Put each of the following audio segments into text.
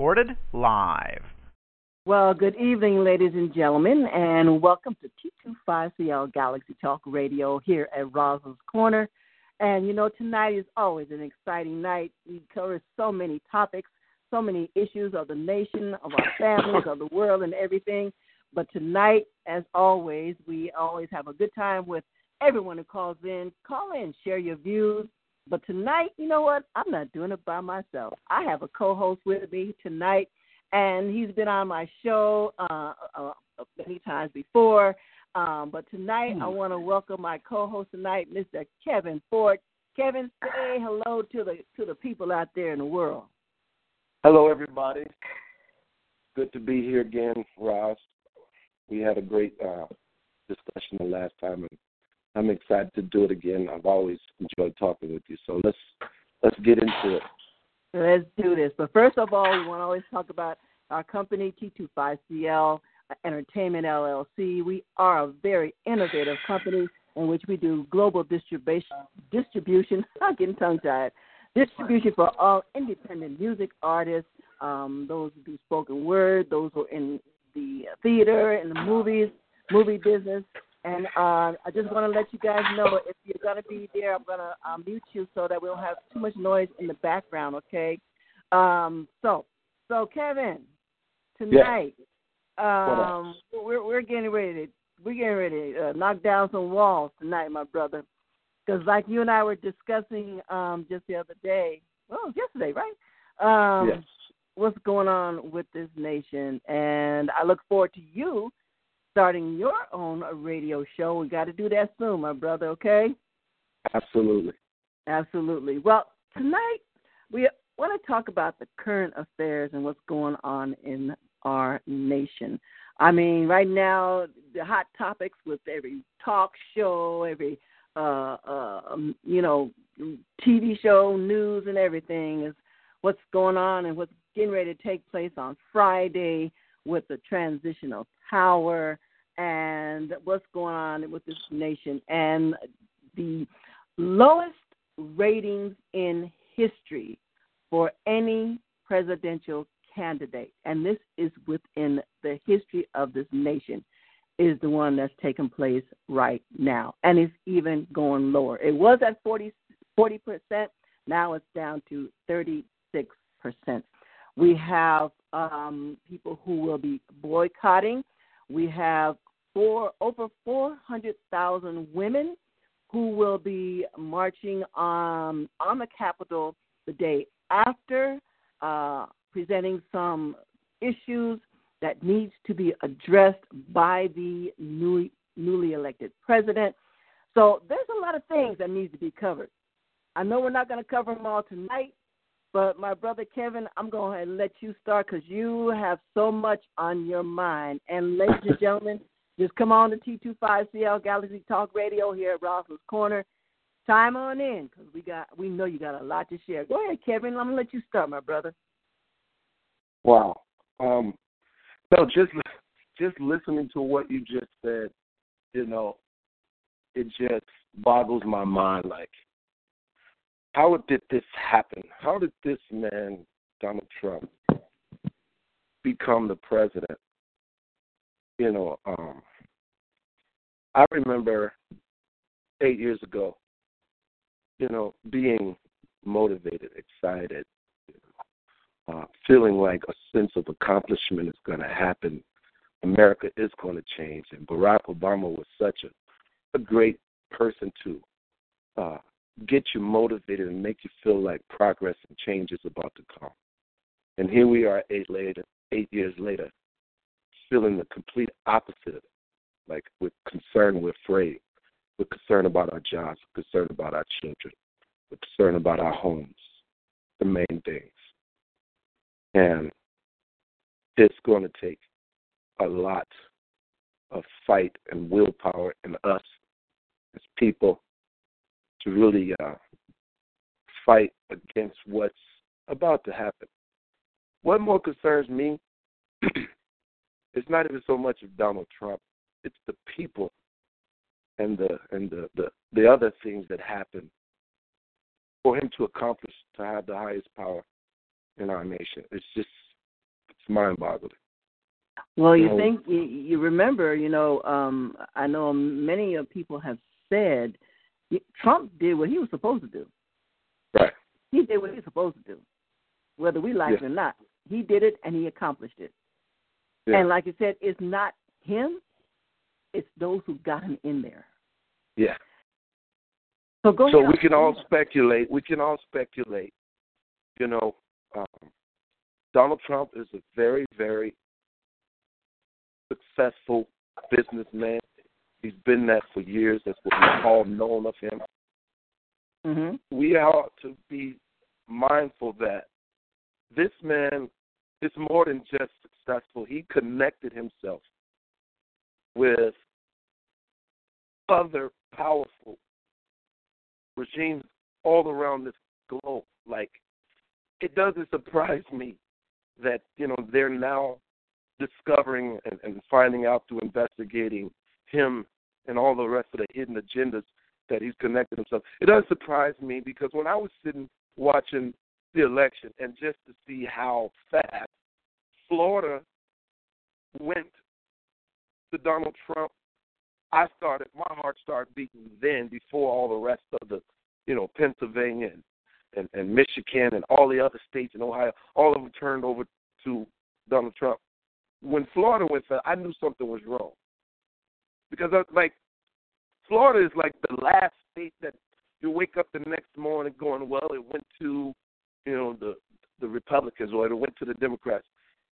Recorded live. Well, good evening, ladies and gentlemen, and welcome to T25CL Galaxy Talk Radio here at Rosalind's Corner. And you know, tonight is always an exciting night. We cover so many topics, so many issues of the nation, of our families, of the world, and everything. But tonight, as always, we always have a good time with everyone who calls in. Call in, share your views. But tonight, you know what? I'm not doing it by myself. I have a co host with me tonight, and he's been on my show uh, uh, many times before. Um, but tonight, I hmm. want to welcome my co-host tonight, Mr. Kevin Ford. Kevin, say hello to the to the people out there in the world. Hello, everybody. Good to be here again, Ross. We had a great uh, discussion the last time, and I'm excited to do it again. I've always enjoyed talking with you. So let's let's get into it. Let's do this. But first of all, we want to always talk about our company, T25CL. Entertainment LLC. We are a very innovative company in which we do global distribution. Distribution. I'm getting tongue tied. Distribution for all independent music artists, um, those who do spoken word, those who are in the theater, in the movies, movie business. And uh, I just want to let you guys know if you're going to be there, I'm going to um, mute you so that we don't have too much noise in the background, okay? Um, so, so Kevin, tonight, yeah. Um, we're we're getting ready to we're getting ready to uh, knock down some walls tonight, my brother. Because like you and I were discussing um just the other day, well, yesterday, right? Um, yes. What's going on with this nation? And I look forward to you starting your own radio show. We got to do that soon, my brother. Okay? Absolutely. Absolutely. Well, tonight we want to talk about the current affairs and what's going on in our nation. I mean, right now, the hot topics with every talk show, every uh, uh, um, you know, TV show, news, and everything is what's going on and what's getting ready to take place on Friday with the transition of power and what's going on with this nation and the lowest ratings in history for any presidential candidate, and this is within the history of this nation, is the one that's taking place right now. And it's even going lower. It was at 40, 40%, now it's down to 36%. We have um, people who will be boycotting. We have four, over 400,000 women who will be marching on, on the Capitol the day after uh, presenting some issues that needs to be addressed by the newly, newly elected president. So there's a lot of things that needs to be covered. I know we're not going to cover them all tonight, but my brother Kevin, I'm going to let you start because you have so much on your mind. And ladies and gentlemen, just come on to T25CL Galaxy Talk Radio here at Rosalind's Corner. Time on in because we got we know you got a lot to share. Go ahead, Kevin. I'm gonna let you start, my brother. Wow. Um, no, just just listening to what you just said, you know, it just boggles my mind. Like, how did this happen? How did this man, Donald Trump, become the president? You know, um, I remember eight years ago, you know, being motivated, excited, uh, feeling like a sense of accomplishment is going to happen. America is going to change. And Barack Obama was such a, a great person to uh, get you motivated and make you feel like progress and change is about to come. And here we are eight later, eight years later, feeling the complete opposite. Like we're concerned, we're afraid, we're concerned about our jobs, we're concerned about our children, We're concerned about our homes, the main things. And it's going to take a lot of fight and willpower in us as people to really uh, fight against what's about to happen. What more concerns me it's not even so much of Donald Trump; it's the people and the and the the, the other things that happen for him to accomplish to have the highest power in our nation. It's just it's mind-boggling. Well, you think you, you remember, you know, um, I know many of people have said Trump did what he was supposed to do. Right. He did what he was supposed to do, whether we like yeah. it or not. He did it, and he accomplished it. Yeah. And like you said, it's not him; it's those who got him in there. Yeah. So go So ahead. we can all speculate. We can all speculate. You know, um, Donald Trump is a very, very successful businessman. He's been that for years. That's what we've all known of him. hmm We ought to be mindful that this man is more than just successful. He connected himself with other powerful regimes all around this globe. Like, it doesn't surprise me that, you know, they're now discovering and, and finding out through investigating him and all the rest of the hidden agendas that he's connected himself. It doesn't surprise me because when I was sitting watching the election and just to see how fast Florida went to Donald Trump, I started my heart started beating then before all the rest of the, you know, Pennsylvania and, and, and Michigan and all the other states in Ohio, all of them turned over to Donald Trump. When Florida went fast, I knew something was wrong. Because I, like Florida is like the last state that you wake up the next morning going, well, it went to, you know, the the Republicans or it went to the Democrats,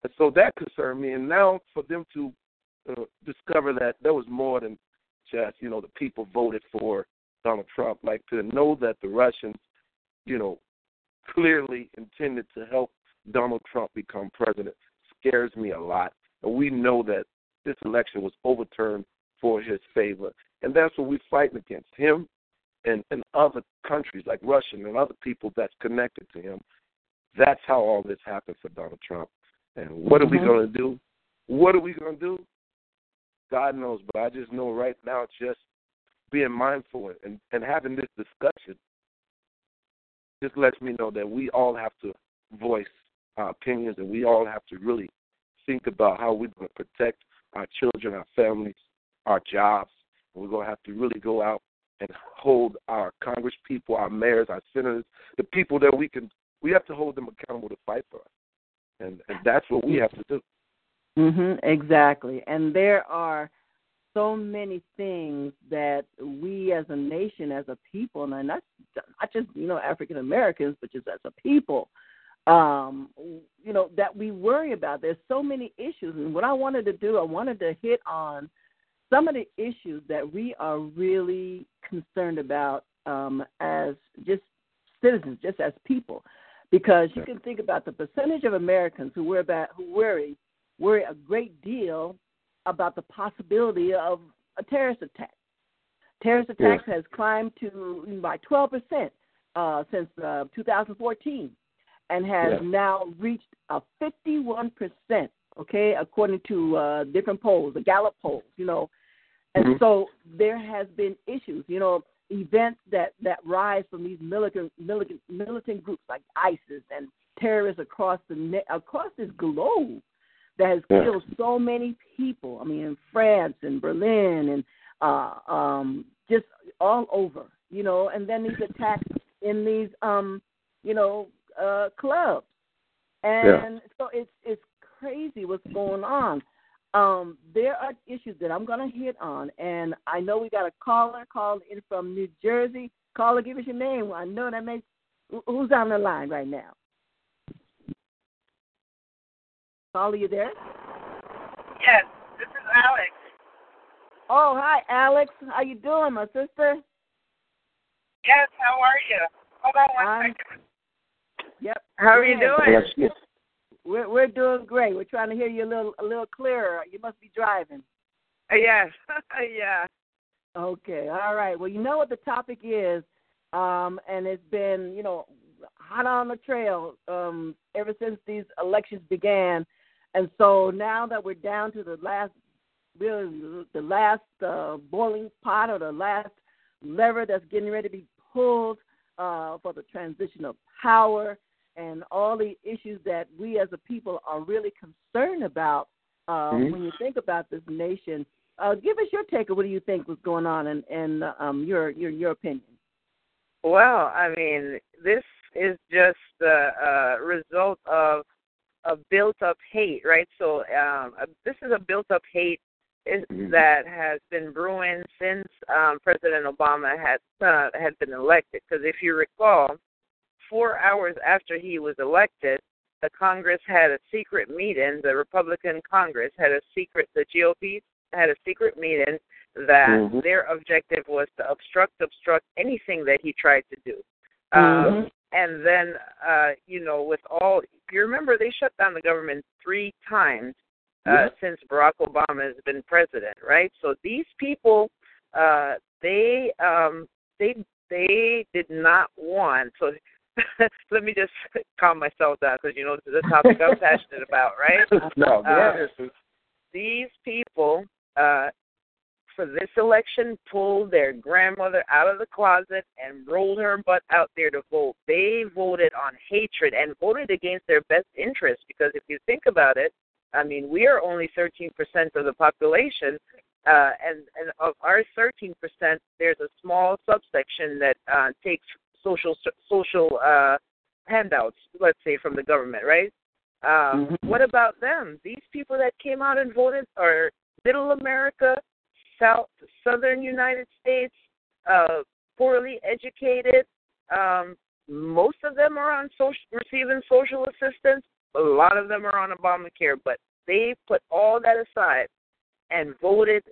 and so that concerned me. And now for them to uh, discover that there was more than just, you know, the people voted for Donald Trump, like to know that the Russians, you know, clearly intended to help Donald Trump become president scares me a lot. And we know that this election was overturned for his favor. And that's what we're fighting against him and, and other countries like Russia and other people that's connected to him. That's how all this happened for Donald Trump. And what are we Mhm. going to do? What are we going to do? God knows, but I just know right now just being mindful and, and having this discussion just lets me know that we all have to voice our opinions and we all have to really think about how we're going to protect our children, our families, our jobs. We're going to have to really go out and hold our Congress people, our mayors, our senators, the people that we can, we have to hold them accountable to fight for us. And, and that's what we have to do. Mhm, exactly. And there are so many things that we as a nation, as a people, and not not just you know African Americans, but just as a people, um, you know that we worry about. There's so many issues, and what I wanted to do, I wanted to hit on some of the issues that we are really concerned about um, as just citizens, just as people, because you can think about the percentage of Americans who worry about who worry worry a great deal about the possibility of a terrorist attack. Terrorist attacks has climbed to by 12 percent uh, since uh, 2014, and has Yeah. now reached a 51 percent. Okay, according to uh, different polls, the Gallup polls, you know, and Mhm. so there has been issues, you know, events that that rise from these militant militant militant groups like ISIS and terrorists across the across this globe that has Yeah. killed so many people. I mean, in France and Berlin and uh, um, just all over, you know. And then these attacks in these, um, you know, uh, clubs, and so it's it's crazy what's going on. Um, there are issues that I'm going to hit on, and I know we got a caller called in from New Jersey. Caller, give us your name. I know that makes who's on the line right now. Caller, you there? Yes, this is Alex. Oh, hi, Alex. How you doing, my sister? Yes, how are you? Hold on one I'm- second. Yep. How are you doing? Yes, yes. We're we're doing great. We're trying to hear you a little a little clearer. You must be driving. Uh, Yes. yeah. Okay. All right. Well, you know what the topic is, um, and it's been you know hot on the trail um, ever since these elections began, and so now that we're down to the last, really the last uh, boiling pot or the last lever that's getting ready to be pulled uh, for the transition of power and all the issues that we as a people are really concerned about uh, Mhm. when you think about this nation. Uh, give us your take of what do you think was going on and, and um, your your your opinion. Well, I mean, this is just the uh, result of a built-up hate, right? So um, this is a built-up hate is, Mhm. that has been brewing since um, President Obama had uh, had been elected. Because if you recall, four hours after he was elected, the Congress had a secret meeting. The Republican Congress had a secret. The GOP had a secret meeting that Mhm. their objective was to obstruct, obstruct anything that he tried to do. Um, Mhm. and then, uh, you know, with all, you remember, they shut down the government three times uh, Yeah. since Barack Obama has been president, right? So these people, uh, they, um, they, they did not want. So let me just calm myself down because you know this is a topic I'm passionate about, right? no, Uh, these people uh for this election pulled their grandmother out of the closet and rolled her butt out there to vote. They voted on hatred and voted against their best interest because if you think about it, I mean, we are only 13% of the population uh and and of our 13%, there's a small subsection that uh takes social social uh handouts, let's say from the government, right? Um, Mhm. What about them? These people that came out and voted are Middle America, South Southern United States, uh, poorly educated. Um, most of them are on social, receiving social assistance. A lot of them are on Obamacare, but they put all that aside and voted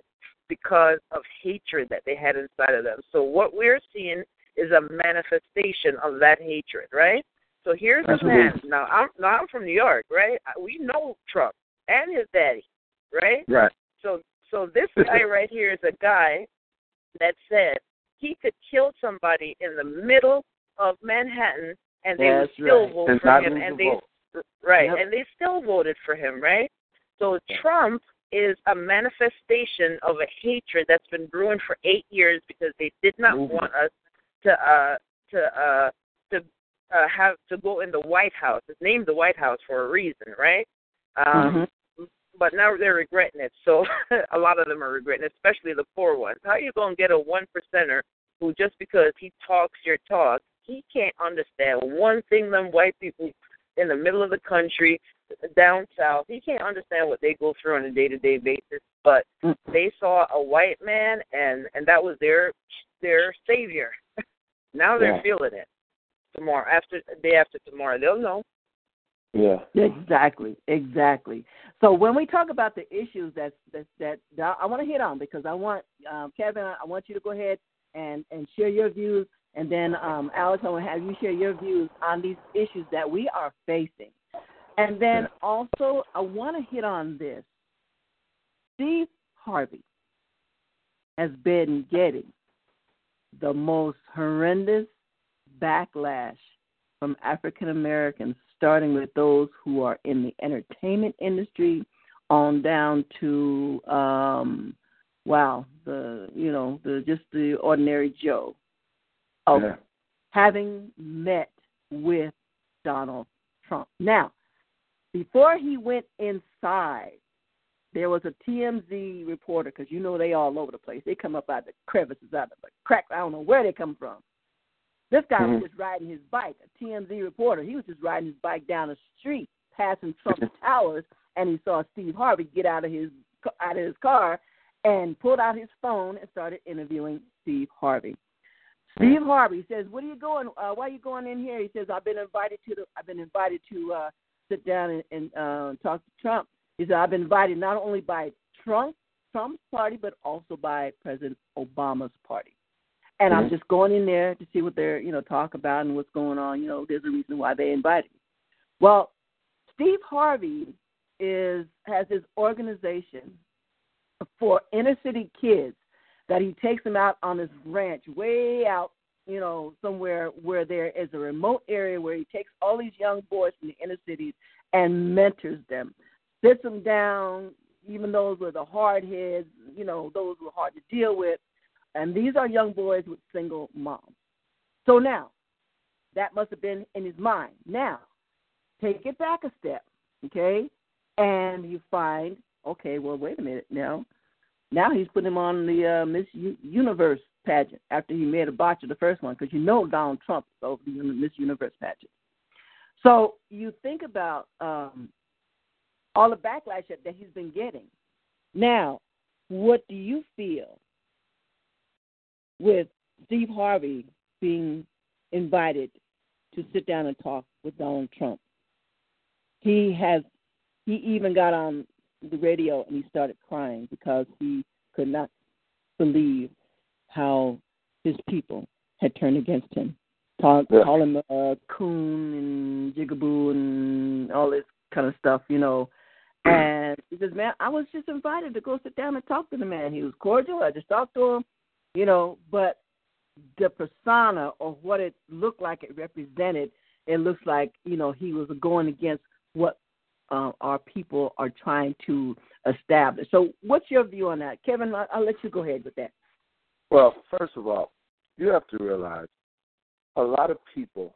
because of hatred that they had inside of them. So what we're seeing is a manifestation of that hatred, right? So here's a man. Now I'm now I'm from New York, right? We know Trump and his daddy, right? Right. So so this guy right here is a guy that said he could kill somebody in the middle of Manhattan and they That's would still right. vote And for him and they vote. right Yep. and they still voted for him, right? So Trump is a manifestation of a hatred that's been brewing for eight years because they did not want us to uh to uh to uh have to go in the White House. It's named the White House for a reason, right? Um but now they're regretting it. So a lot of them are regretting, it, especially the poor ones. How are you gonna get a one percenter who just because he talks your talk, he can't understand one thing them white people in the middle of the country, down south, he can't understand what they go through on a day to day basis. But Mm. they saw a white man and and that was their their savior. now they're Yeah. feeling it. Tomorrow after day after tomorrow, they'll know. Yeah. Exactly, exactly. So when we talk about the issues that that, that, that I want to hit on because I want um, Kevin, I want you to go ahead and and share your views, and then um, Alex, I want to have you share your views on these issues that we are facing, and then also I want to hit on this. Steve Harvey has been getting the most horrendous backlash from African Americans, starting with those who are in the entertainment industry, on down to um, wow, the you know the just the ordinary Joe of Yeah. having met with Donald Trump. Now, before he went inside, there was a TMZ reporter because you know they all over the place. They come up out the crevices, out of the crack. I don't know where they come from. This guy Mhm. was just riding his bike. A TMZ reporter. He was just riding his bike down the street, passing Trump Towers, and he saw Steve Harvey get out of his out of his car and pulled out his phone and started interviewing Steve Harvey. Steve Harvey says, "What are you going? Uh, why are you going in here?" He says, "I've been invited to the. I've been invited to uh, sit down and, and uh, talk to Trump." He said, "I've been invited not only by Trump, Trump's party, but also by President Obama's party." And Mhm. I'm just going in there to see what they're, you know, talk about and what's going on. You know, there's a reason why they invited me. Well, Steve Harvey is has his organization for inner city kids that he takes them out on his ranch way out, you know, somewhere where there is a remote area where he takes all these young boys from the inner cities and mentors them, sits them down, even those with the hard heads, you know, those who are hard to deal with. And these are young boys with single moms. So now, that must have been in his mind. Now, take it back a step, okay? And you find, okay, well, wait a minute now. Now he's putting him on the uh, Miss Universe pageant after he made a botch of the first one, because you know Donald Trump is over the Miss Universe pageant. So you think about um, all the backlash that, he's been getting. Now, what do you feel with Steve Harvey being invited to sit down and talk with Donald Trump? He has he even got on the radio and he started crying because he could not believe how his people had turned against him. Call, Yeah. call him a coon and jigaboo and all this kind of stuff, you know. And he says, "Man, I was just invited to go sit down and talk to the man. He was cordial. I just talked to him, you know. But the persona or what it looked like it represented, it looks like you know he was going against what uh, our people are trying to establish. So, what's your view on that, Kevin? I'll, I'll let you go ahead with that. Well, first of all, you have to realize a lot of people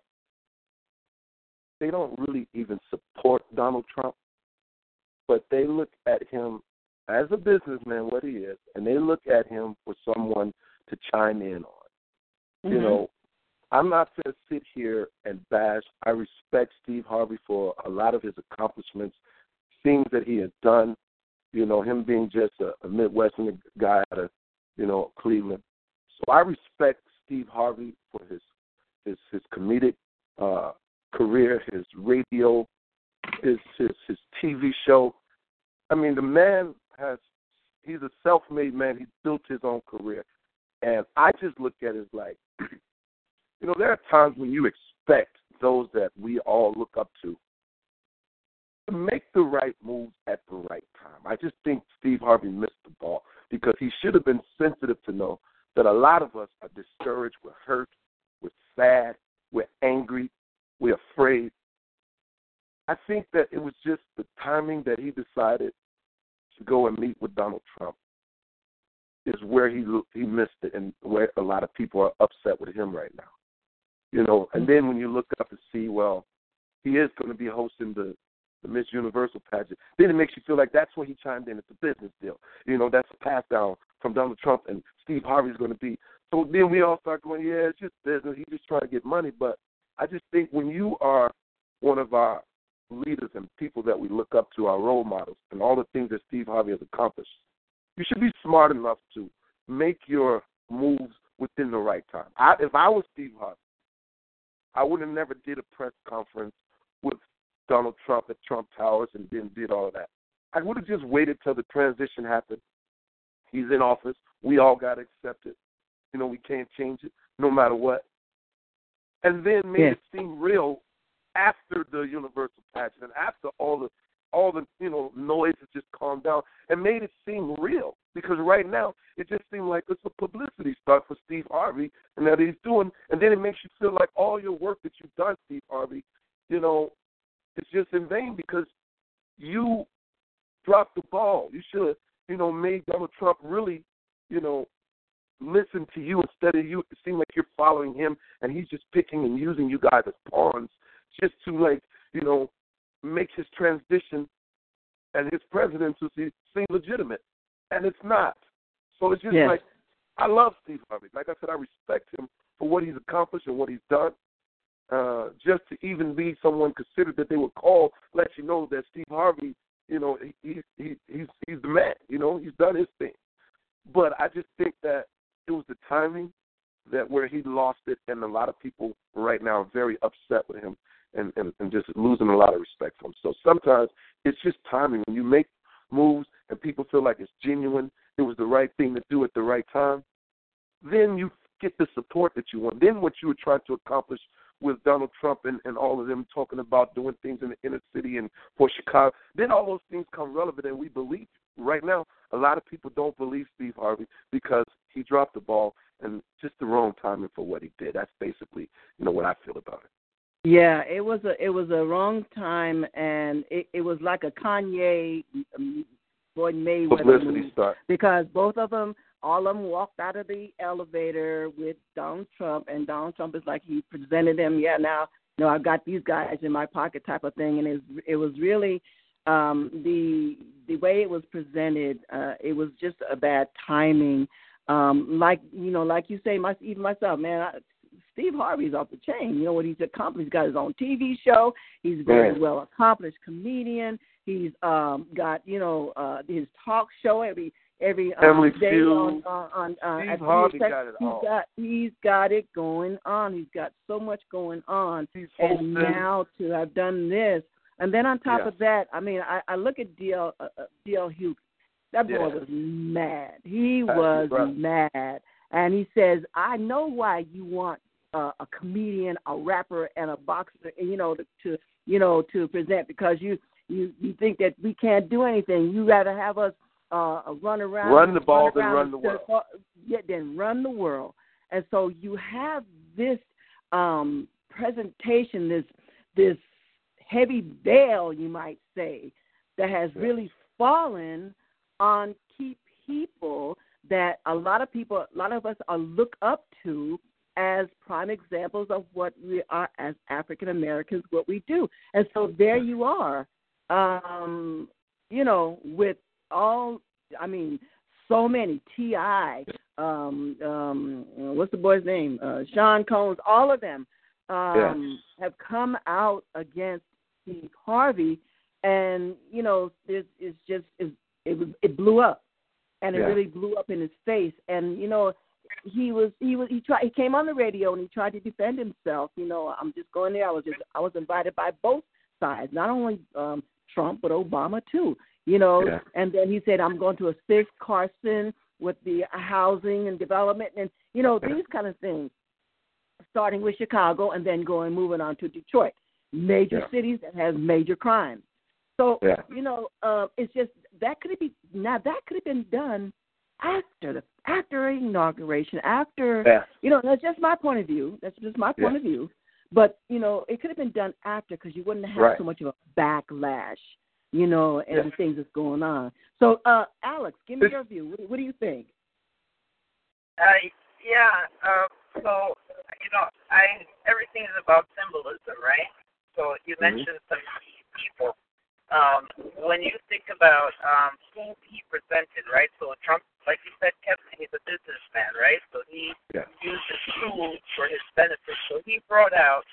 they don't really even support Donald Trump, but they look at him as a businessman, what he is, and they look at him for someone to chime in on. Mm-hmm. You know, I'm not going to sit here and bash. I respect Steve Harvey for a lot of his accomplishments, things that he has done. You know, him being just a, a Midwestern guy out of, you know, Cleveland. So I respect Steve Harvey for his his his comedic uh, career, his radio, his his his TV show. I mean, the man has he's a self-made man. He built his own career, and I just look at it like, you know, there are times when you expect those that we all look up to to make the right moves at the right time. I just think Steve Harvey missed the ball because he should have been sensitive to know that a lot of us are discouraged, we're hurt, we're sad, we're angry, we're afraid. I think that it was just the timing that he decided to go and meet with Donald Trump is where he he missed it and where a lot of people are upset with him right now. You know, and then when you look up and see, well, he is going to be hosting the the Miss Universal pageant. Then it makes you feel like that's when he chimed in. It's a business deal. You know, that's a pass down from Donald Trump and Steve Harvey's going to be. So then we all start going, yeah, it's just business. He's just trying to get money. But I just think when you are one of our leaders and people that we look up to, our role models, and all the things that Steve Harvey has accomplished, you should be smart enough to make your moves within the right time. I, if I was Steve Harvey, I would have never did a press conference with Donald Trump at Trump Towers and then did all of that. I would have just waited till the transition happened. He's in office. We all got to accept it. You know, we can't change it no matter what. And then made Yeah. it seem real after the Universal pageant and after all the all the you know noise has just calmed down and made it seem real. Because right now it just seemed like it's a publicity stunt for Steve Harvey and that he's doing, and then it makes you feel like all your work that you've done, Steve Harvey, you know, it's just in vain because you dropped the ball. You should have, you know, made Donald Trump really, you know, listen to you instead of you. It seemed like you're following him, and he's just picking and using you guys as pawns just to, like, you know, make his transition and his presidency seem legitimate, and it's not. So it's just Yes. like I love Steve Harvey. Like I said, I respect him for what he's accomplished and what he's done uh, just to even be someone considered that they would call, let you know that Steve Harvey, you know, he, he, he he's he's the man. You know, he's done his thing. But I just think that it was the timing that where he lost it, and a lot of people right now are very upset with him and, and, and just losing a lot of respect for him. So sometimes it's just timing. When you make moves and people feel like it's genuine, it was the right thing to do at the right time, then you get the support that you want. Then what you were trying to accomplish with Donald Trump and, and all of them talking about doing things in the inner city and for Chicago, then all those things come relevant and we believe right now a lot of people don't believe Steve Harvey because he dropped the ball and just the wrong timing for what he did. That's basically, you know, what I feel about it. Yeah, it was a it was a wrong time, and it, it was like a Kanye um, Floyd Mayweather Publicity stunt. because both of them, all of them walked out of the elevator with Donald Trump, and Donald Trump is like he presented them. Yeah, now you know I've got these guys in my pocket type of thing, and it it was really um, the the way it was presented. Uh, it was just a bad timing. Um, like you know, like you say, my even myself, man. I, Steve Harvey's off the chain. You know what he's accomplished. He's got his own TV show. He's a very Yeah. well accomplished comedian. He's um got you know uh his talk show every every um, day Feud. on on, on uh, Steve at Harvey got it he's all. got he's got it going on. He's got so much going on. He's And hosting. now to have done this, and then on top Yeah. of that, I mean, I, I look at DL uh, uh, DL Hughes. That boy Yeah. was mad. He That's was right. mad, and he says, "I know why you want uh, a comedian, a rapper, and a boxer, you know, to, to you know to present because you you you think that we can't do anything. You rather have us uh, run around, Run the ball than around run the world. Yeah, then run the world. And so you have this um, presentation, this this heavy veil, you might say, that has Yeah. really fallen on key people that a lot of people, a lot of us are look up to as prime examples of what we are as African Americans, what we do. And so there you are, um, you know, with all, I mean, so many Ti, um, um, what's the boy's name? Uh, Sean Combs, all of them um, have come out against Steve Harvey, and you know, it's, it's just it, it was it blew up, and it Yeah. really blew up in his face, and you know. He was he was he tried he came on the radio and he tried to defend himself. You know, I'm just going there. I was just I was invited by both sides, not only um Trump but Obama too. You know, Yeah. and then he said, I'm going to assist Carson with the housing and development and, you know, these kind of things, starting with Chicago and then going, moving on to Detroit, major Yeah. cities that have major crime. So, Yeah. you know, uh, it's just that could be, now that could have been done after the, after inauguration, after, Yeah. you know, that's just my point of view. That's just my point Yeah. of view. But, you know, it could have been done after because you wouldn't have Right. so much of a backlash you know, and Yeah. the things that's going on. So, uh, Alex, give me This- your view. What, what do you think? Uh, yeah. Uh, so you know, I everything is about symbolism, right? So you Mhm. mentioned some key people. Um, when you think about um, who he presented, right? So Trump, like you said, Kevin, he's a businessman, right? So he Yeah. used his tools for his benefit. So he brought out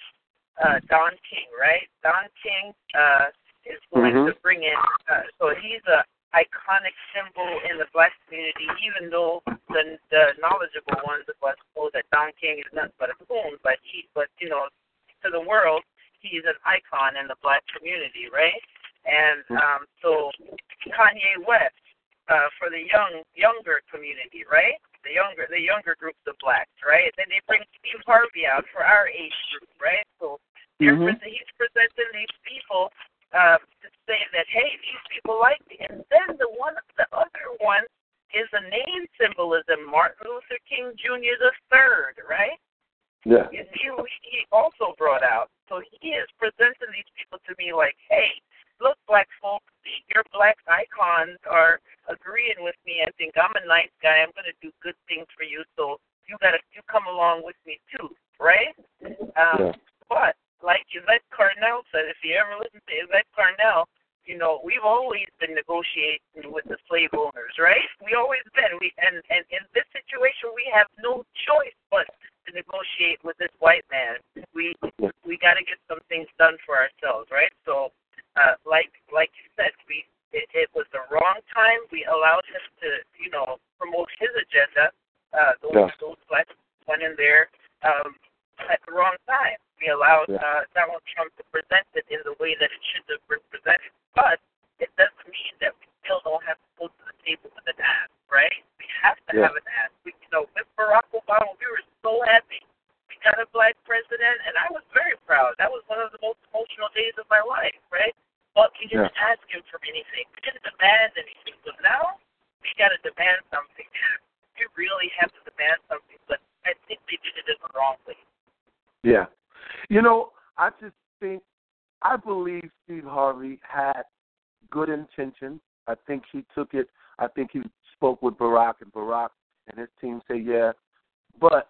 uh, Don King, right? Don King uh, is going Mhm. to bring in. Uh, so he's a iconic symbol in the black community, even though the the knowledgeable ones of us know that Don King is nothing but a coon, but he, but you know, to the world, he's an icon in the black community, right? And um, so Kanye West uh, for the young younger community, right? The younger the younger groups of blacks, right? Then they bring Steve Harvey out for our age group, right? So Mhm. pres- he's presenting these people uh, to say that hey, these people like me. And then the one the other one is a name symbolism, Martin Luther King Jr. the third, right? Yeah. And he, he also brought out. So he is presenting these people to me like, hey, look, black folks, your black icons are agreeing with me and think I'm a nice guy. I'm going to do good things for you. So you got to you come along with me too, right? Um, Yeah. But like Yvette Carnell said, if you ever listen to Yvette Carnell, you know we've always been negotiating with the slave owners, right? We always been. We and and in this situation, we have no choice but to negotiate with this white man. We we got to get some things done for ourselves, right? So, uh, like like you said, we it, it was the wrong time. We allowed him to you know promote his agenda. Uh, those Yeah. those blacks went in there um, at the wrong time. We allowed Yeah. uh, Donald Trump to present it in the way that it should have been presented, but it doesn't mean that we still don't have to go to the table with an ask, right? We have to Yeah. have an ask. We, you know, with Barack Obama, we were so happy. We got a black president, and I was very proud. That was one of the most emotional days of my life, right? But we didn't yeah. ask him for anything. We didn't demand anything. But now we got to demand something. We really have to demand something. But I think they did it in the wrong way. Yeah. You know, I just think, I believe Steve Harvey had good intentions. I think he took it. I think he spoke with Barack, and Barack and his team say, yeah. But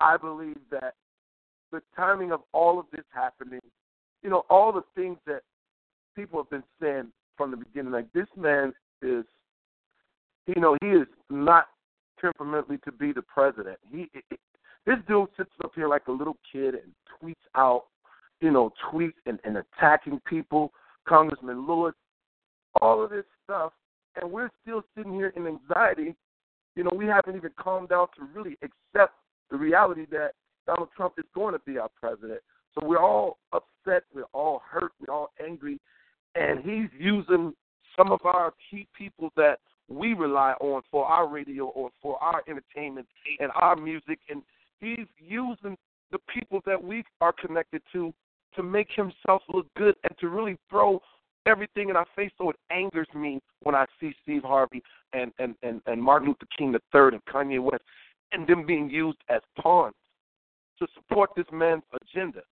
I believe that the timing of all of this happening, you know, all the things that people have been saying from the beginning, like this man is, you know, he is not temperamentally to be the president. He, this dude sits up here like a little kid and tweets out, you know, tweets and, and attacking people. Congressman Lewis, all of this stuff, and we're still sitting here in anxiety. You know, we down to really accept the reality that Donald Trump is going to be our president. So we're all upset, we're all hurt, we're all angry, and he's using some of our key people that we rely on for our radio or for our entertainment and our music, and he's using the people that we are connected to to make himself look good and to really throw everything in our face. So it angers me when I see Steve Harvey and and and, and Martin Luther King III and Kanye West and them being used as pawns to support this man's agenda.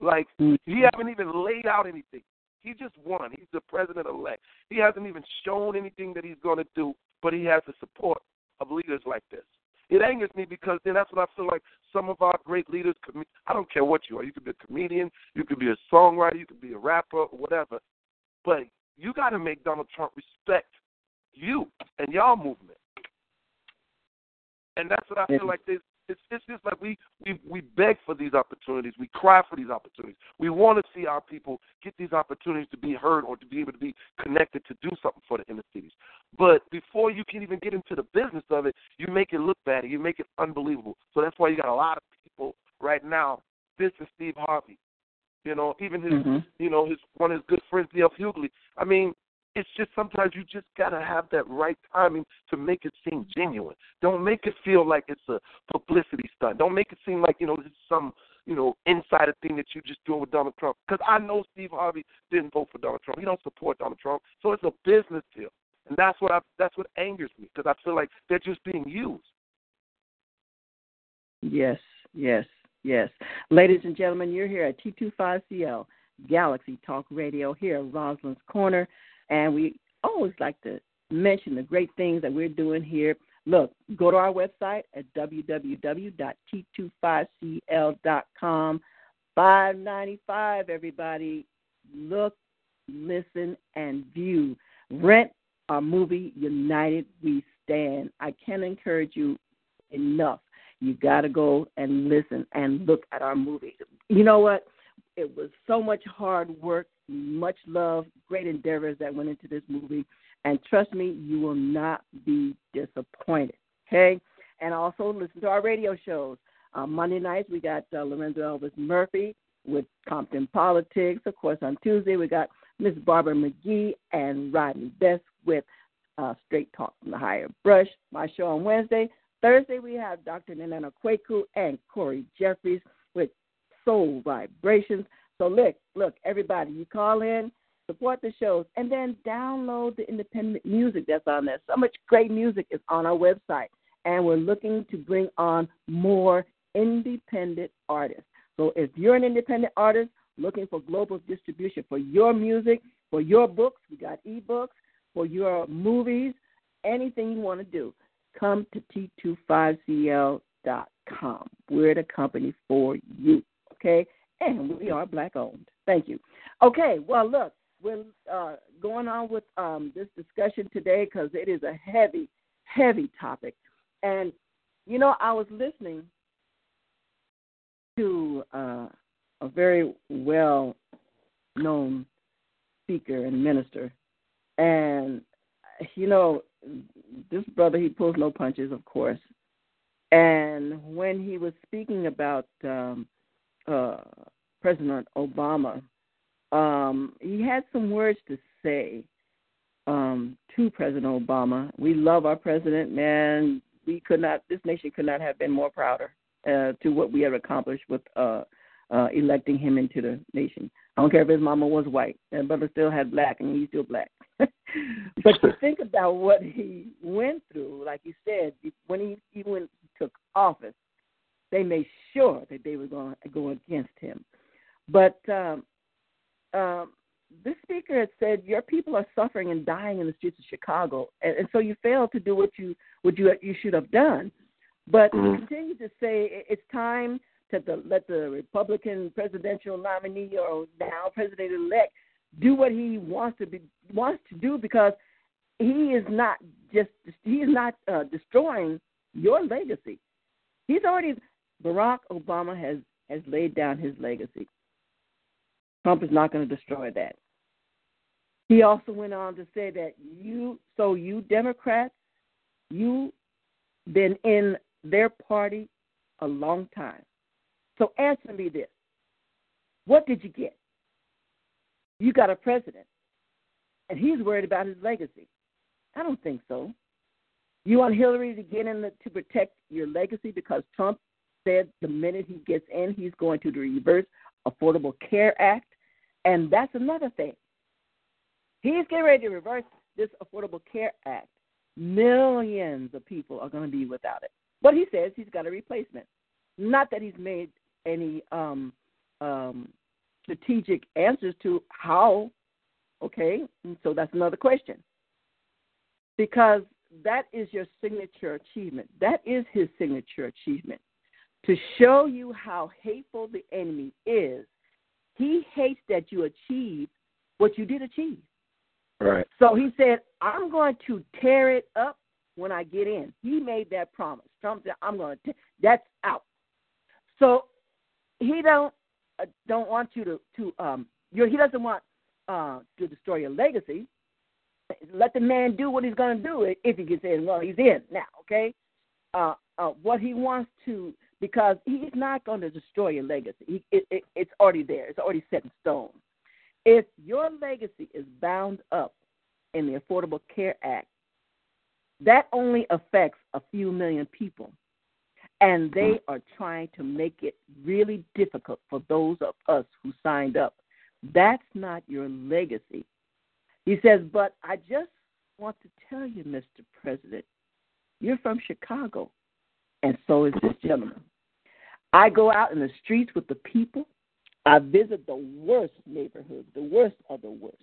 Like he mm-hmm. haven't even laid out anything. He just won. He's the president elect. He hasn't even shown anything that he's going to do, but he has the support of leaders like this. It angers me because then that's what I feel like some of our great leaders. I don't care what you are. You could be a comedian, you could be a songwriter, you could be a rapper, whatever. But you got to make Donald Trump respect you and y'all movement. And that's what I feel like this it's, it's just like we, we we beg for these opportunities. We cry for these opportunities. We want to see our people get these opportunities to be heard or to be able to be connected to do something for the inner cities. But before you can even get into the business of it, you make it look bad. You make it unbelievable. So that's why you got a lot of people right now. This is Steve Harvey. You know, even his, mm-hmm. you know, his one of his good friends, D.L. Hughley. I mean, it's just sometimes you just gotta have that right timing to make it seem genuine. Don't make it feel like it's a publicity stunt. Don't make it seem like you know it's some you know insider thing that you just doing with Donald Trump. Because I know Steve Harvey didn't vote for Donald Trump. He don't support Donald Trump. So it's a business deal, and that's what I that's what angers me because I feel like they're just being used. Yes, yes, yes. Ladies and gentlemen, you're here at T25CL Galaxy Talk Radio here at Rosalind's Corner. And we always like to mention the great things that we're doing here. Look, go to our website at www.t25cl.com. Five ninety five, everybody. Look, listen, and view. Rent our movie United We Stand. I can't encourage you enough. You got to go and listen and look at our movie. You know what? It was so much hard work, much love, great endeavors that went into this movie. And trust me, you will not be disappointed. Okay? And also listen to our radio shows. Uh, Monday nights, we got uh, Lorenzo Elvis Murphy with Compton Politics. Of course, on Tuesday, we got Miss Barbara McGee and Rodney Best with uh, Straight Talk from the Higher Brush. My show on Wednesday. Thursday, we have Dr. Nana Kwaku and Corey Jeffries with soul vibrations. So look, look, everybody, you call in, support the shows, and then download the independent music that's on there. So much great music is on our website, and we're looking to bring on more independent artists. So if you're an independent artist looking for global distribution for your music, for your books, we got ebooks, for your movies, anything you want to do, come to T25CL.com. We're the company for you okay? And we are black owned. Thank you. Okay, well, look, we're uh, going on with um, this discussion today because it is a heavy, heavy topic. And, you know, I was listening to uh, a very well known speaker and minister. And, you know, this brother, he pulls no punches, of course. And when he was speaking about um, uh, President Obama, um, he had some words to say um, to President Obama. We love our president, man. we could not. This nation could not have been more prouder uh, to what we have accomplished with uh, uh, electing him into the nation. I don't care if his mama was white, and brother still had black, and he's still black. but to think about what he went through, like you said, when he even took office, they made sure that they were going to go against him. But um, um, this speaker had said, "Your people are suffering and dying in the streets of Chicago, and, and so you failed to do what you what you you should have done." But mm-hmm. he continued to say, "It's time to the, let the Republican presidential nominee or now president elect do what he wants to be wants to do because he is not just he is not uh, destroying your legacy. He's already Barack Obama has has laid down his legacy. Trump is not going to destroy that. He also went on to say that you so you Democrats you've been in their party a long time. So answer me this. What did you get? You got a president, and he's worried about his legacy. I don't think so. You want Hillary to get in the, to protect your legacy because Trump said the minute he gets in, he's going to reverse Affordable Care Act, and that's another thing. He's getting ready to reverse this Affordable Care Act. Millions of people are going to be without it. But he says he's got a replacement. Not that he's made any um, um, strategic answers to how. Okay, and so that's another question. Because that is your signature achievement. That is his signature achievement. To show you how hateful the enemy is, he hates that you achieved what you did achieve. Right. So he said, I'm going to tear it up when I get in. He made that promise. Trump said, I'm going to, that's out. So he don't uh, don't want you to to um your he doesn't want uh to destroy your legacy. Let the man do what he's going to do if he gets in. Well, he's in now, okay? Uh, uh, what he wants to because he's not going to destroy your legacy. He, it, it, it's already there. It's already set in stone. If your legacy is bound up in the Affordable Care Act, that only affects a few million people and they mm. are trying to make it really difficult for those of us who signed up. That's not your legacy. He says, but I just want to tell you, Mr. President, you're from Chicago, and so is this gentleman. I go out in the streets with the people. I visit the worst neighborhoods, the worst of the worst.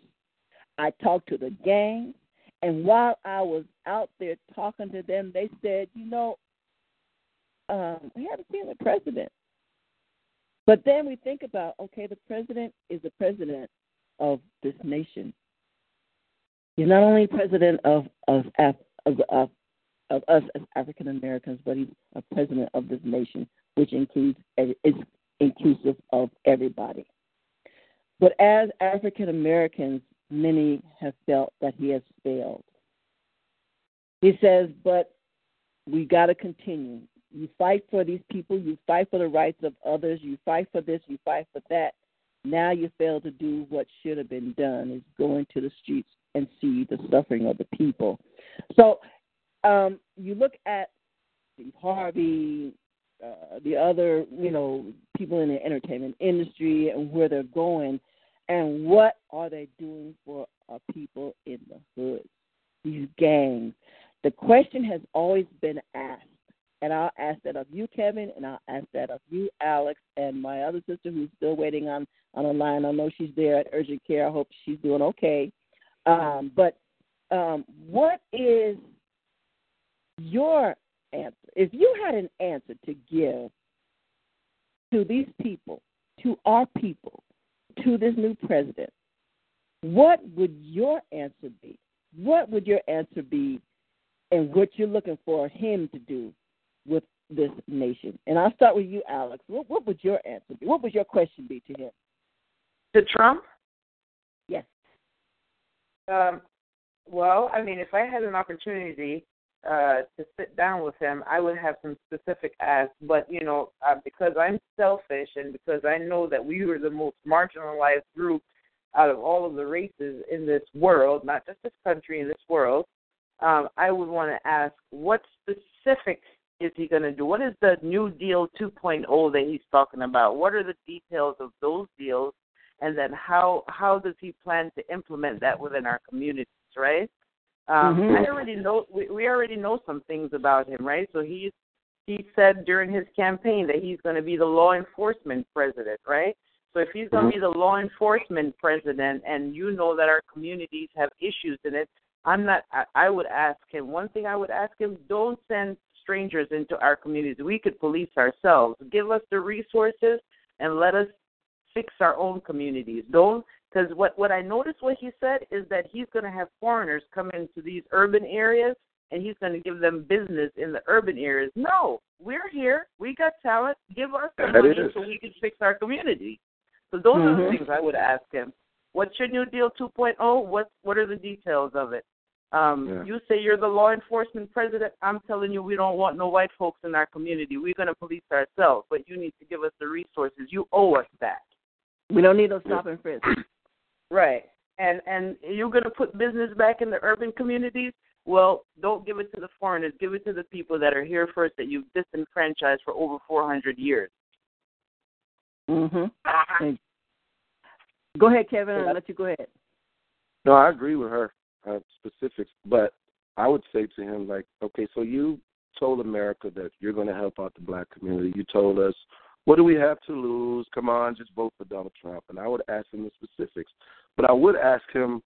I talk to the gangs. And while I was out there talking to them, they said, you know, um, we haven't seen the president. But then we think about okay, the president is the president of this nation. He's not only president of of of, of, of us as African Americans, but he's a president of this nation, which includes is inclusive of everybody. But as African Americans, many have felt that he has failed. He says, but we got to continue. You fight for these people, you fight for the rights of others, you fight for this, you fight for that. Now you fail to do what should have been done is go into the streets and see the suffering of the people. So um, you look at Steve Harvey, uh, the other, you know, people in the entertainment industry and where they're going, and what are they doing for our people in the hood? These gangs. The question has always been asked and I'll ask that of you, Kevin, and I'll ask that of you, Alex, and my other sister who's still waiting on on a line. I know she's there at urgent care. I hope she's doing okay. Um, but um, what is your answer? If you had an answer to give to these people, to our people, to this new president, what would your answer be? What would your answer be, and what you're looking for him to do with this nation? And I'll start with you, Alex. What, what would your answer be? What would your question be to him? To Trump? Yes. Um, well, I mean, if I had an opportunity uh, to sit down with him, I would have some specific asks. But you know, uh, because I'm selfish and because I know that we were the most marginalized group out of all of the races in this world, not just this country, in this world, um, I would want to ask what specific is he going to do? What is the New Deal 2.0 that he's talking about? What are the details of those deals? And then how how does he plan to implement that within our communities, right? Um, Mhm. I already know we, we already know some things about him, right? So he's he said during his campaign that he's going to be the law enforcement president, right? So if he's going to be the law enforcement president, and you know that our communities have issues in it, I'm not. I, I would ask him one thing. I would ask him: don't send strangers into our communities. We could police ourselves. Give us the resources and let us fix our own communities. Don't because what what I noticed what he said is that he's going to have foreigners come into these urban areas and he's going to give them business in the urban areas. No, we're here. We got talent. Give us the That money is. so we can fix our community. So those are the Mhm. things I would ask him. What's your New Deal 2.0? What what are the details of it? Um, Yeah. You say you're the law enforcement president. I'm telling you, we don't want no white folks in our community. We're going to police ourselves, but you need to give us the resources. You owe us that. We don't need no stop and frisk. Right. And and you're going to put business back in the urban communities. Well, don't give it to the foreigners. Give it to the people that are here first that you've disenfranchised for over 400 years. Mhm. And- Go ahead, Kevin. I'll let you go ahead. No, I agree with her uh, specifics, but I would say to him like, okay, so you told America that you're going to help out the black community. You told us, what do we have to lose? Come on, just vote for Donald Trump. And I would ask him the specifics, but I would ask him,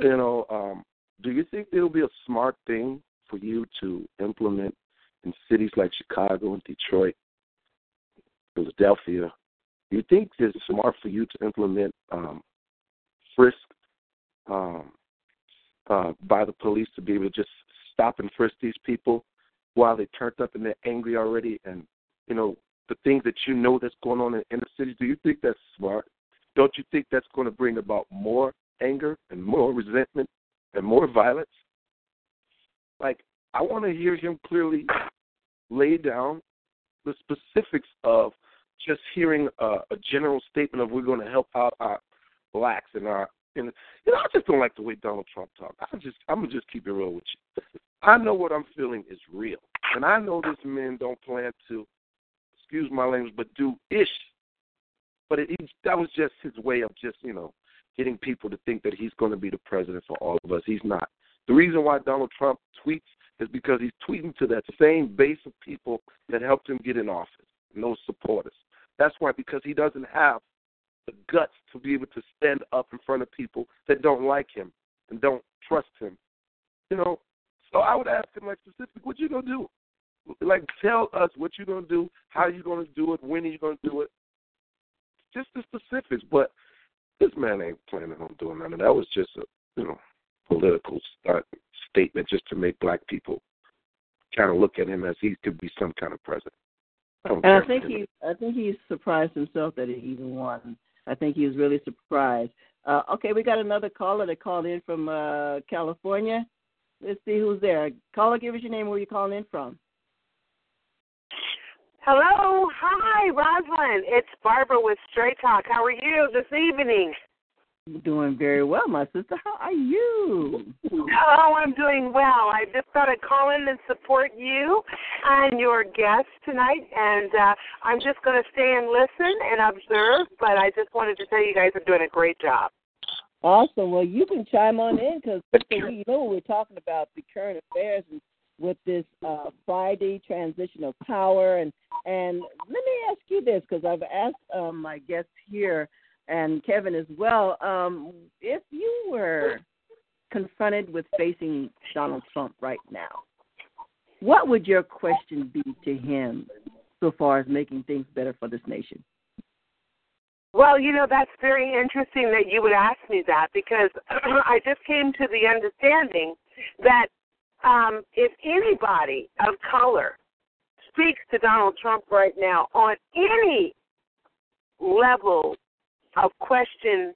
you know, um, do you think it'll be a smart thing for you to implement in cities like Chicago and Detroit, Philadelphia? Do you think it's smart for you to implement um, frisk um, uh, by the police to be able to just stop and frisk these people while they're turned up and they're angry already, and you know the things that you know that's going on in inner cities. Do you think that's smart? Don't you think that's going to bring about more anger and more resentment and more violence? Like I want to hear him clearly lay down the specifics of just hearing a, a general statement of we're going to help out our blacks and our and you know I just don't like the way Donald Trump talks. I just I'm gonna just keep it real with you. I know what I'm feeling is real, and I know this man don't plan to excuse my language, but do ish. But it, that was just his way of just you know getting people to think that he's going to be the president for all of us. He's not. The reason why Donald Trump tweets is because he's tweeting to that same base of people that helped him get in office and those supporters. That's why because he doesn't have the guts to be able to stand up in front of people that don't like him and don't trust him. You know, so I would ask him like specific, what you gonna do? Like tell us what you're gonna do, how you're gonna do it, when are you gonna do it. Just the specifics, but this man ain't planning on doing none of that. was just a you know political uh, statement just to make black people kind of look at him as he could be some kind of president. I And I think he, I think he's surprised himself that he even won. I think he was really surprised. Uh, okay, we got another caller that called in from uh, California. Let's see who's there. Caller, give us your name. Where you calling in from? Hello, hi, Rosalind. It's Barbara with Straight Talk. How are you this evening? Doing very well, my sister. How are you? Oh, I'm doing well. I just thought I'd call in and support you and your guest tonight, and uh, I'm just going to stay and listen and observe. But I just wanted to tell you guys are doing a great job. Awesome. Well, you can chime on in because we know we're talking about the current affairs and with this uh, Friday transition of power. And and let me ask you this because I've asked um, my guests here and Kevin as well. Um, if you were confronted with facing Donald Trump right now, what would your question be to him so far as making things better for this nation? Well, you know, that's very interesting that you would ask me that because I just came to the understanding that um, if anybody of color speaks to Donald Trump right now on any level of question,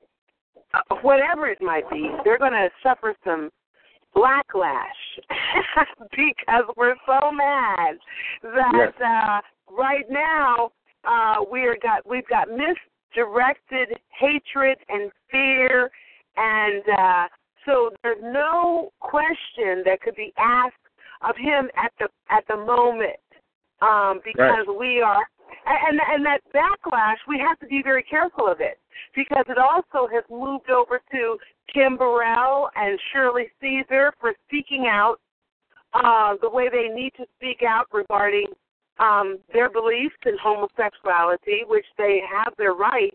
uh, whatever it might be, they're going to suffer some backlash because we're so mad that uh, right now uh, we're got we've got misdirected hatred and fear and uh, so there's no question that could be asked of him at the at the moment um, because Right. we are and and that backlash we have to be very careful of it because it also has moved over to Kim Burrell and Shirley Caesar for speaking out uh, the way they need to speak out regarding um, their beliefs in homosexuality, which they have their right.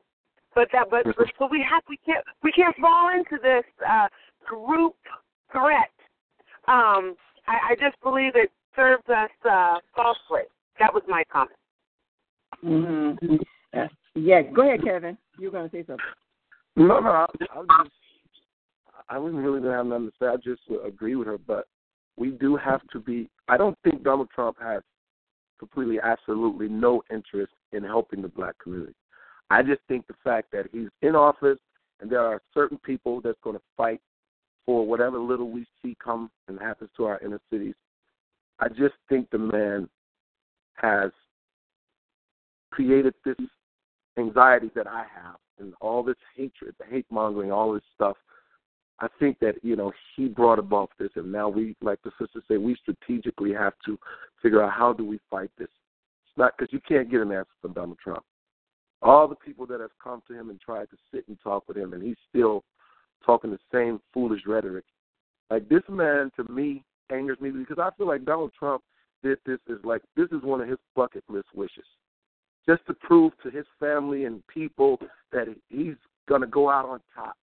But that, but, but so we have we can't we can't fall into this uh, group threat. Um, I, I just believe it serves us uh, falsely. That was my comment. Mm-hmm. Uh, yeah, go ahead, Kevin. You were going to say something. No, no, I, I was just, I wasn't really gonna have nothing to say. I just uh, agree with her, but we do have to be. I don't think Donald Trump has completely, absolutely no interest in helping the black community. I just think the fact that he's in office and there are certain people that's going to fight for whatever little we see come and happens to our inner cities. I just think the man has created this anxiety that I have and all this hatred, the hate mongering, all this stuff. I think that you know he brought about this, and now we, like the sisters say, we strategically have to figure out how do we fight this. It's not because you can't get an answer from Donald Trump. All the people that have come to him and tried to sit and talk with him, and he's still talking the same foolish rhetoric. Like this man, to me, angers me because I feel like Donald Trump did this is like this is one of his bucket list wishes just to prove to his family and people that he's to go out on top.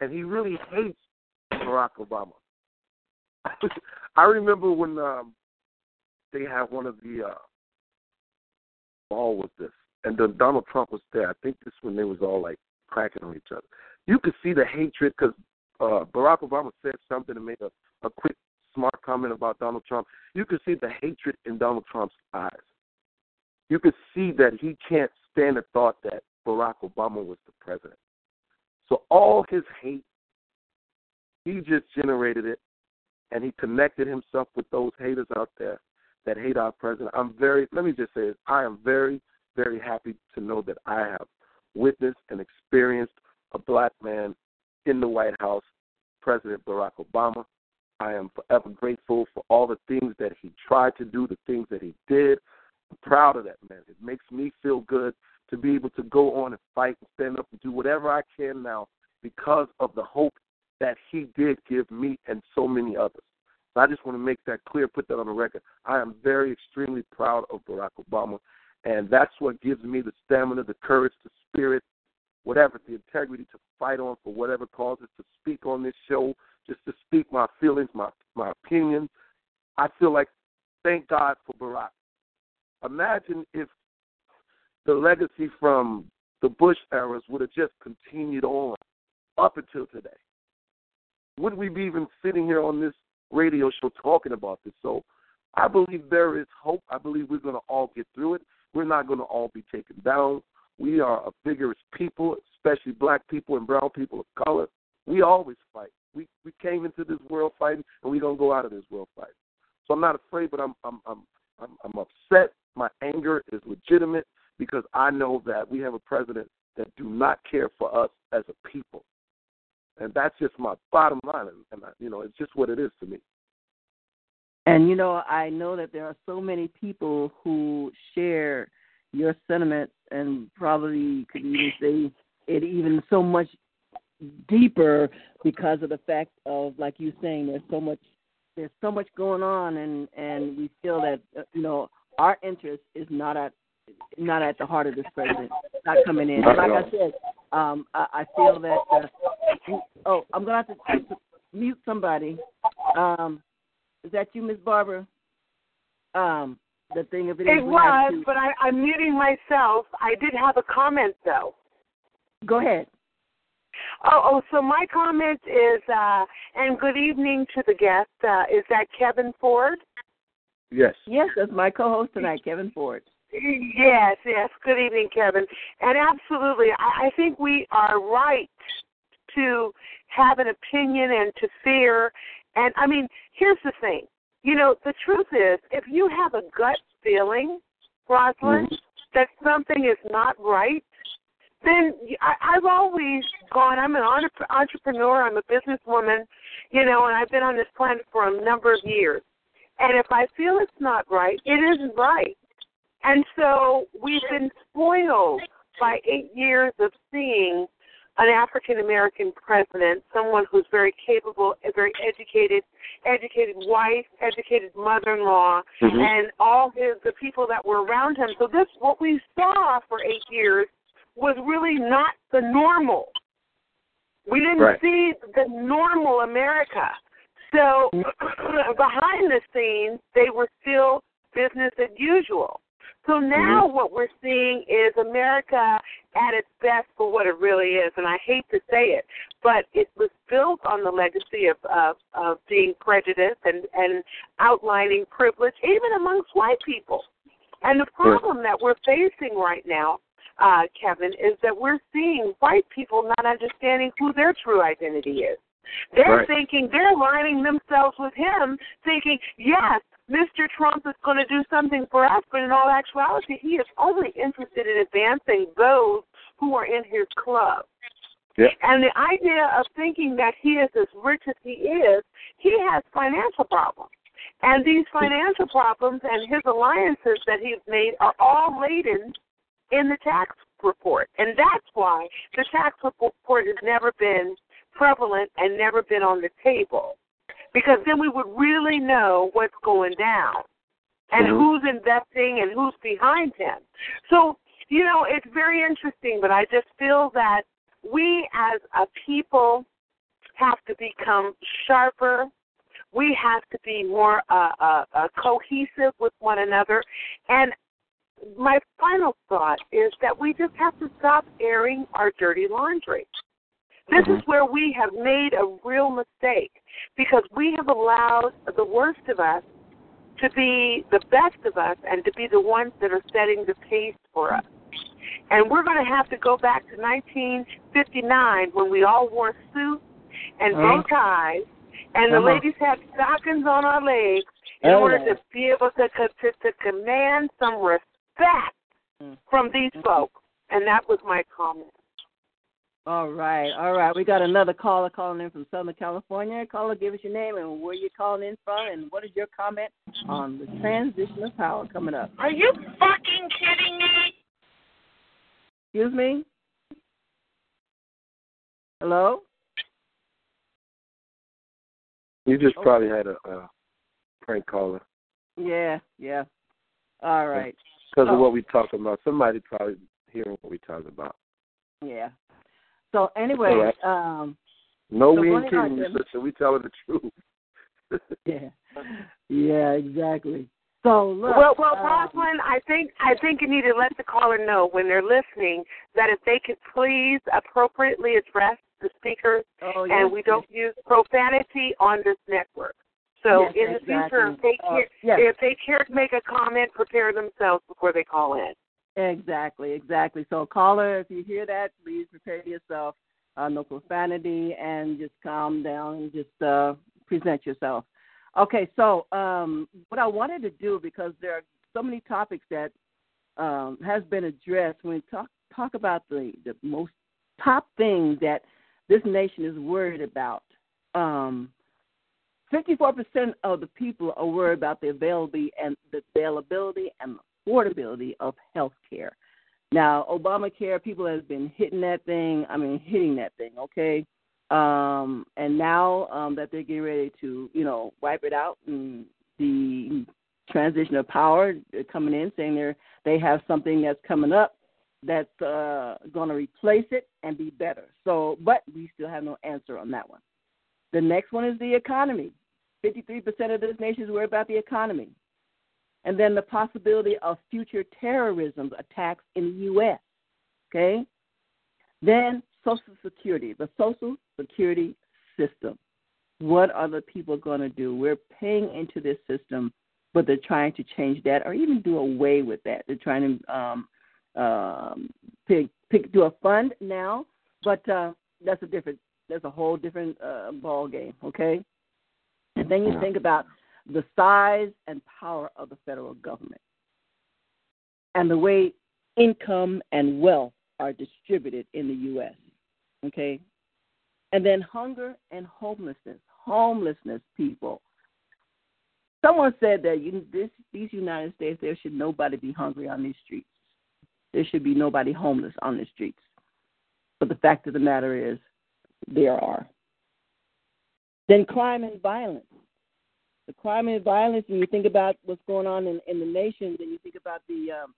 And he really hates Barack Obama. I remember when um, they had one of the uh, all was this, and then Donald Trump was there. I think this when they was all like cracking on each other. You could see the hatred because uh, Barack Obama said something to make a, a quick smart comment about Donald Trump. You could see the hatred in Donald Trump's eyes you could see that he can't stand the thought that Barack Obama was the president. So all his hate, he just generated it, and he connected himself with those haters out there that hate our president. I'm very, let me just say this, I am very, very happy to know that I have witnessed and experienced a black man in the White House, President Barack Obama. I am forever grateful for all the things that he tried to do, the things that he did, I'm proud of that man. It makes me feel good to be able to go on and fight and stand up and do whatever I can now because of the hope that he did give me and so many others. So I just want to make that clear, put that on the record. I am very extremely proud of Barack Obama, and that's what gives me the stamina, the courage, the spirit, whatever, the integrity to fight on for whatever causes, to speak on this show, just to speak my feelings, my my opinions. I feel like thank God for Barack imagine if the legacy from the Bush eras would have just continued on up until today. Would we be even sitting here on this radio show talking about this? So I believe there is hope. I believe we're going to all get through it. We're not going to all be taken down. We are a vigorous people, especially black people and brown people of color. We always fight. We we came into this world fighting, and we're gonna go out of this world fighting. So I'm not afraid, but I'm I'm I'm I'm, I'm upset my anger is legitimate because I know that we have a president that do not care for us as a people, and that's just my bottom line. And, and I, you know, it's just what it is to me. And you know, I know that there are so many people who share your sentiments, and probably could even say it even so much deeper because of the fact of, like you saying, there's so much, there's so much going on, and and we feel that uh, you know our interest is not at not at the heart of this president, not coming in. Not like I said, um, I, I feel that. Uh, oh, I'm gonna have to, have to mute somebody. Um, is that you, Miss Barbara? Um, the thing of It we have was, to- but I, I'm muting myself. I did have a comment though. Go ahead. Oh, oh, so my comment is, uh, and good evening to the guest. Uh, is that Kevin Ford? Yes. Yes, that's my co-host tonight, Kevin Ford. Yes, yes. Good evening, Kevin. And absolutely, I, I think we are right to have an opinion and to fear. And I mean, here's the thing. You know, the truth is, if you have a gut feeling, Rosalind, mm-hmm. that something is not right, then I, I've always gone. I'm an entrepreneur. I'm a businesswoman, You know, and I've been on this planet for a number of years. And if I feel it's not right, it isn't right. And so we've been spoiled by eight years of seeing an African American president, someone who's very capable, very educated, educated wife, educated mother-in-law, Mhm. and all his the people that were around him. So this what we saw for eight years was really not the normal. We didn't Right. see the normal America. So behind the scenes, they were still business as usual. So now what we're seeing is America at its best for what it really is, and I hate to say it, but it was built on the legacy of of, of being prejudiced and and outlining privilege, even amongst white people. And the problem that we're facing right now, uh, Kevin, is that we're seeing white people not understanding who their true identity is. They're Right. thinking they're aligning themselves with him, thinking, yes, Mr. Trump is going to do something for us, but in all actuality, he is only interested in advancing those who are in his club. Yeah. And the idea of thinking that he is as rich as he is, he has financial problems. And these financial problems and his alliances that he's made are all laden in the tax report. And that's why the tax report has never been prevalent and never been on the table. Because then we would really know what's going down and Mhm. who's investing and who's behind him. So, you know, it's very interesting, but I just feel that we as a people have to become sharper. We have to be more uh, uh, uh, cohesive with one another. And my final thought is that we just have to stop airing our dirty laundry. This is where we have made a real mistake because we have allowed the worst of us to be the best of us and to be the ones that are setting the pace for us. And we're going to have to go back to 1959 when we all wore suits and bow ties, and the Uh-huh. ladies had stockings on our legs in order to be able to, to, to command some respect Mm. from these folks. And that was my comment. All right, all right. We got another caller calling in from Southern California. Caller, give us your name and where you're calling in from, and what is your comment on the transition of power coming up? Are you fucking kidding me? Excuse me. Hello. You just probably had a uh, prank caller Yeah, yeah. All right. because Oh. of what we talking about. Somebody probably hearing what we talking about. Yeah. So anyway, All right. um, No, So we one ain't thing I kidding you, did- sister. We telling the truth. yeah, yeah, exactly. So look. Well, well, um, Rosalind, I think I think you need to let the caller know when they're listening that if they could please appropriately address the speakers oh, yes, and we don't use profanity on this network. So Yes, in the future, if they Uh, care, yes. if they care to make a comment, prepare themselves before they call in. Exactly, exactly. So, caller, if you hear that, please prepare yourself. Uh, no profanity, and just calm down and just uh, present yourself. Okay, so um, what I wanted to do because there are so many topics that um, has been addressed when we talk talk about the the most top thing that this nation is worried about. Um, 54% of the people are worried about the availability and the availability and affordability of health care. Now, Obamacare, people have been hitting that thing. I mean, hitting that thing. Okay, um, and now um, that they're getting ready to, you know, wipe it out, and the transition of power coming in, saying they they have something that's coming up that's uh, going to replace it and be better. So, but we still have no answer on that one. The next one is the economy. 53% of this nation is worried about the economy. And then the possibility of future terrorism attacks in the U.S. Okay? Then Social Security, the Social Security system. What are the people going to do? We're paying into this system, but they're trying to change that or even do away with that. They're trying to um, um, pick, pick, do a fund now, but uh, that's a different, that's a whole different uh, ball game. Okay? And then you think about the size and power of the federal government and the way income and wealth are distributed in the U.S. Okay? And then hunger and homelessness. homelessness, people. Someone said that you, this, these United States, there should nobody be hungry on these streets. There should be nobody homeless on the streets. But the fact of the matter is, there are. Then crime and violence. The crime and violence, and you think about what's going on in, in the nation, then you think about the um,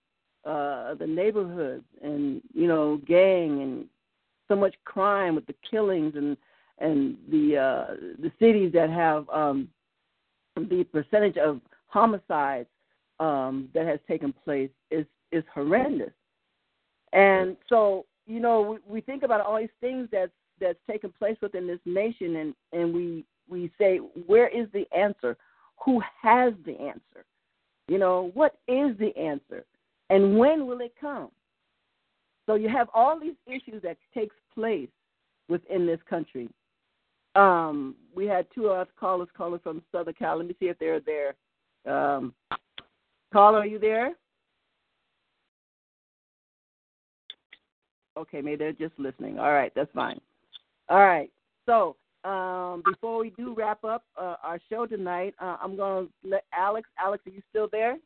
uh, the neighborhoods and you know gang and so much crime with the killings and and the uh, the cities that have um, the percentage of homicides um, that has taken place is is horrendous. And so you know we, we think about all these things that's that's taken place within this nation, and and we we say where is the answer? Who has the answer? You know what is the answer? And when will it come? So you have all these issues that takes place within this country. Um, we had two of us callers calling from Southern Cal. Let me see if they're there. Um, caller, are you there? Okay, maybe they're just listening. All right, that's fine. All right. So um, before we do wrap up uh, our show tonight, uh, I'm going to let Alex. Alex, are you still there?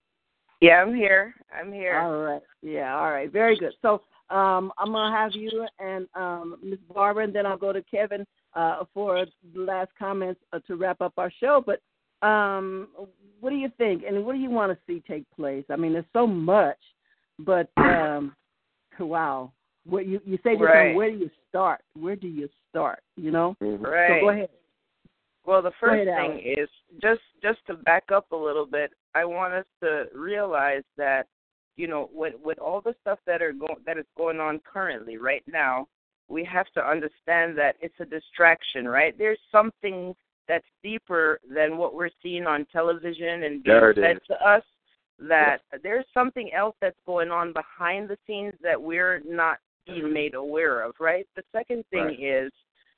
Yeah, I'm here. I'm here. All right. Yeah. All right. Very good. So um, I'm gonna have you and um, Miss Barbara, and then I'll go to Kevin uh, for the last comments uh, to wrap up our show. But um, what do you think, and what do you want to see take place? I mean, there's so much, but um, wow, what you you say, right. where do you start? Where do you start? You know. Mm-hmm. Right. So go ahead. Well, the first ahead, thing Alex. is just just to back up a little bit. I want us to realize that you know with with all the stuff that are going that is going on currently right now, we have to understand that it's a distraction, right? There's something that's deeper than what we're seeing on television and being There it fed is. to us. That there's something else that's going on behind the scenes that we're not being made aware of, right? The second thing Right. is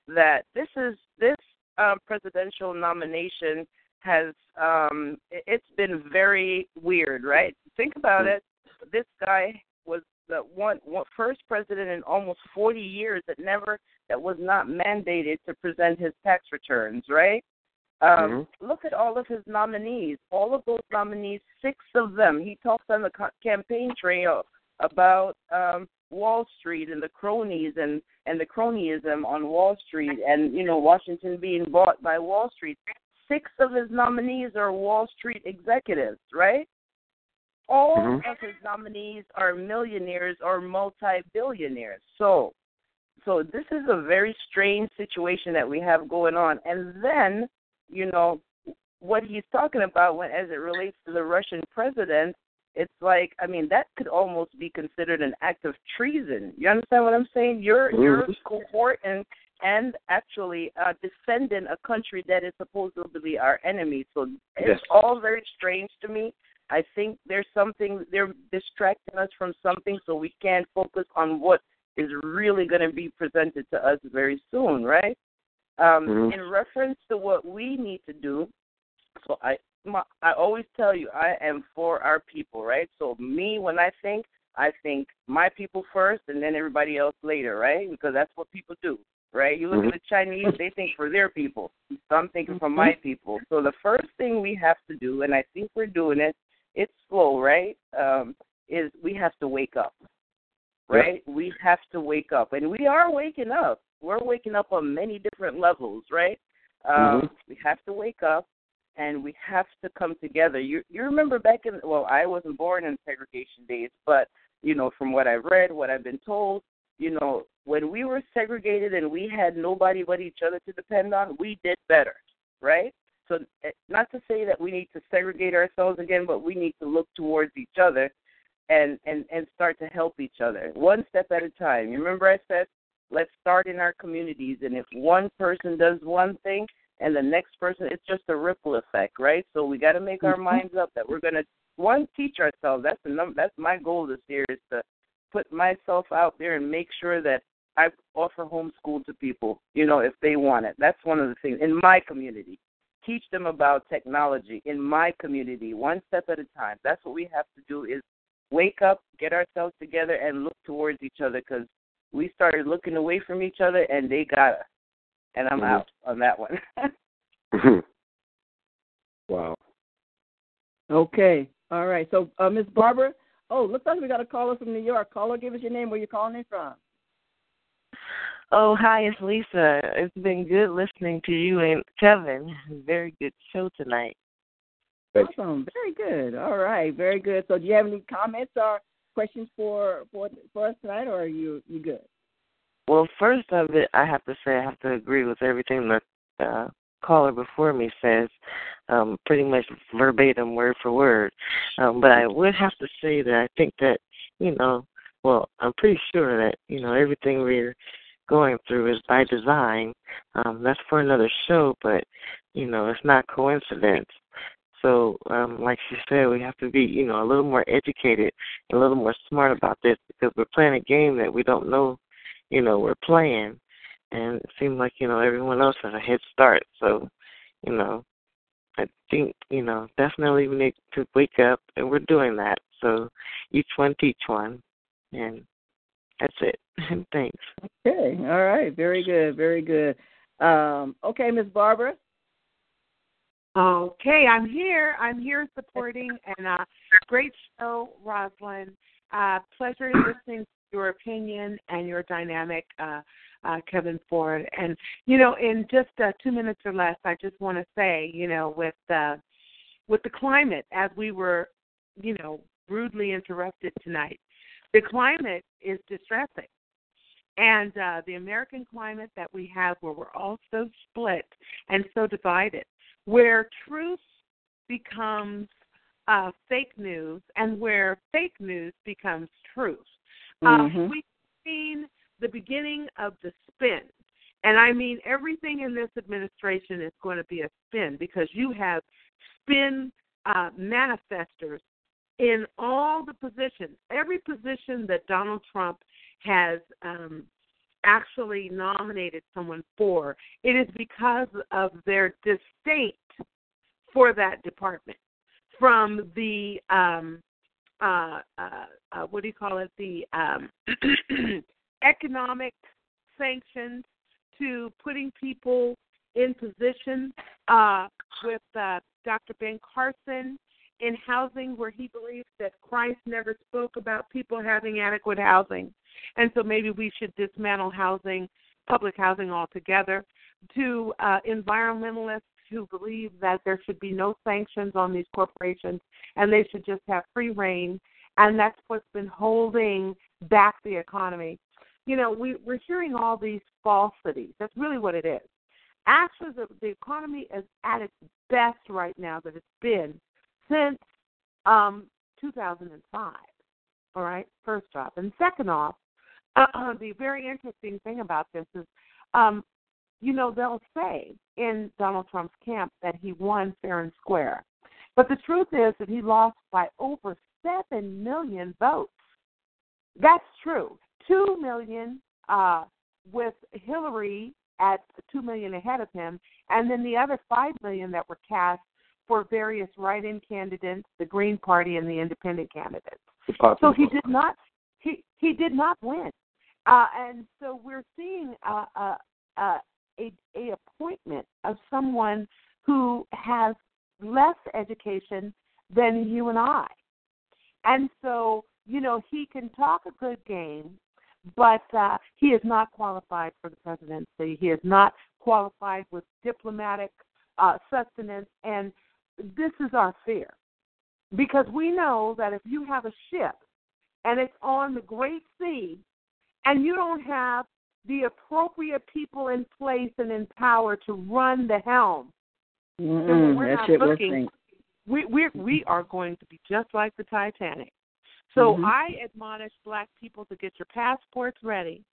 that this is this um, presidential nomination has um, it- it's been very weird, right? Think about Mm. it. This guy was the one, one first president in almost 40 years that never that was not mandated to present his tax returns, right? Um, Look at all of his nominees. All of those nominees, six of them. He talks on the campaign trail about um, Wall Street and the cronies and and the cronyism on Wall Street and you know Washington being bought by Wall Street. Six of his nominees are Wall Street executives, right? All Mhm. of his nominees are millionaires or multi-billionaires. So, so this is a very strange situation that we have going on. And then, you know, what he's talking about when as it relates to the Russian president, it's like I mean that could almost be considered an act of treason. You understand what I'm saying? You're you're Mhm. cohort and actually uh, defending a country that is supposedly our enemy. So it's Yes. all very strange to me. I think there's something they're distracting us from something, so we can't focus on what is really going to be presented to us very soon, right? Um, Mhm. In reference to what we need to do, so I my, I always tell you I am for our people, right? So me, when I think, I think my people first, and then everybody else later, right? Because that's what people do, right? You look Mhm. at the Chinese; they think for their people. So I'm thinking for my people. So the first thing we have to do, and I think we're doing it, it's slow, right? Um, is we have to wake up, right? We have to wake up, and we are waking up. We're waking up on many different levels, right? Um, Mhm. We have to wake up, and we have to come together. You you remember back in well, I wasn't born in segregation days, but you know from what I've read, what I've been told, you know when we were segregated and we had nobody but each other to depend on, we did better, right? So eh, not to say that we need to segregate ourselves again, but we need to look towards each other and and and start to help each other one step at a time. You remember I said let's start in our communities and if one person does one thing and the next person it's just a ripple effect, right? So we got to make our mm-hmm. minds up that we're going to one teach ourselves. That's the num- that's my goal this year is to put myself out there and make sure that I offer homeschool to people, you know, if they want it. That's one of the things in my community. Teach them about technology in my community, one step at a time. That's what we have to do is wake up, get ourselves together, and look towards each other because we started looking away from each other and they got us. And I'm Mhm. out on that one. wow. Okay. All right. So, uh, Miss Barbara. Oh, looks like we got a caller from New York. Caller, give us your name. Where you calling in from? Oh, hi, it's Lisa. It's been good listening to you and Kevin. Very good show tonight. Awesome. Very good. All right. Very good. So, do you have any comments or questions for for for us tonight, or are you you good? Well, first of it, I have to say I have to agree with everything that the uh, caller before me says, um, pretty much verbatim, word for word. Um, but I would have to say that I think that you know, well, I'm pretty sure that you know everything we're going through is by design. Um, that's for another show, but you know, it's not coincidence. So, um, like she said, we have to be, you know, a little more educated, a little more smart about this because we're playing a game that we don't know, you know, we're playing. And it seems like, you know, everyone else has a head start. So, you know, I think, you know, definitely we need to wake up and we're doing that. So each one teach one. And that's it. Thanks. Okay. All right. Very good. Very good. Um, okay, Miss Barbara. Okay, I'm here. I'm here supporting and uh great show, Rosalind. Uh pleasure listening to your opinion and your dynamic, uh, uh Kevin Ford. And you know, in just uh, two minutes or less, I just want to say, you know, with uh with the climate as we were, you know, rudely interrupted tonight, the climate is distressing. And uh, the American climate that we have, where we're all so split and so divided, where truth becomes uh, fake news and where fake news becomes truth. Mm-hmm. Uh, we've seen the beginning of the spin. And I mean, everything in this administration is going to be a spin because you have spin uh, manifestors in all the positions. Every position that Donald Trump has um, actually nominated someone for, it is because of their disdain for that department. From the um, uh, uh, uh, what do you call it? The um, economic sanctions to putting people in position uh, with uh, Dr. Ben Carson in housing where he believes that Christ never spoke about people having adequate housing. And so maybe we should dismantle housing, public housing altogether, to uh, environmentalists who believe that there should be no sanctions on these corporations and they should just have free reign. And that's what's been holding back the economy. You know, we, we're hearing all these falsities. That's really what it is. Actually, the, the economy is at its best right now that it's been since um, 2005. All right, first off. And second off, uh, the very interesting thing about this is, um, you know, they'll say in Donald Trump's camp that he won fair and square. But the truth is that he lost by over 7 million votes. That's true. 2 million uh, with Hillary at 2 million ahead of him, and then the other 5 million that were cast for various write-in candidates, the Green Party, and the independent candidates. So he did not he he did not win, uh, and so we're seeing uh, uh, uh, a a appointment of someone who has less education than you and I, and so you know he can talk a good game, but uh, he is not qualified for the presidency. He is not qualified with diplomatic uh, sustenance and this is our fear. Because we know that if you have a ship and it's on the Great Sea and you don't have the appropriate people in place and in power to run the helm, Mm-mm, we're that not shit looking. We we we are going to be just like the Titanic. So Mhm. I admonish black people to get your passports ready,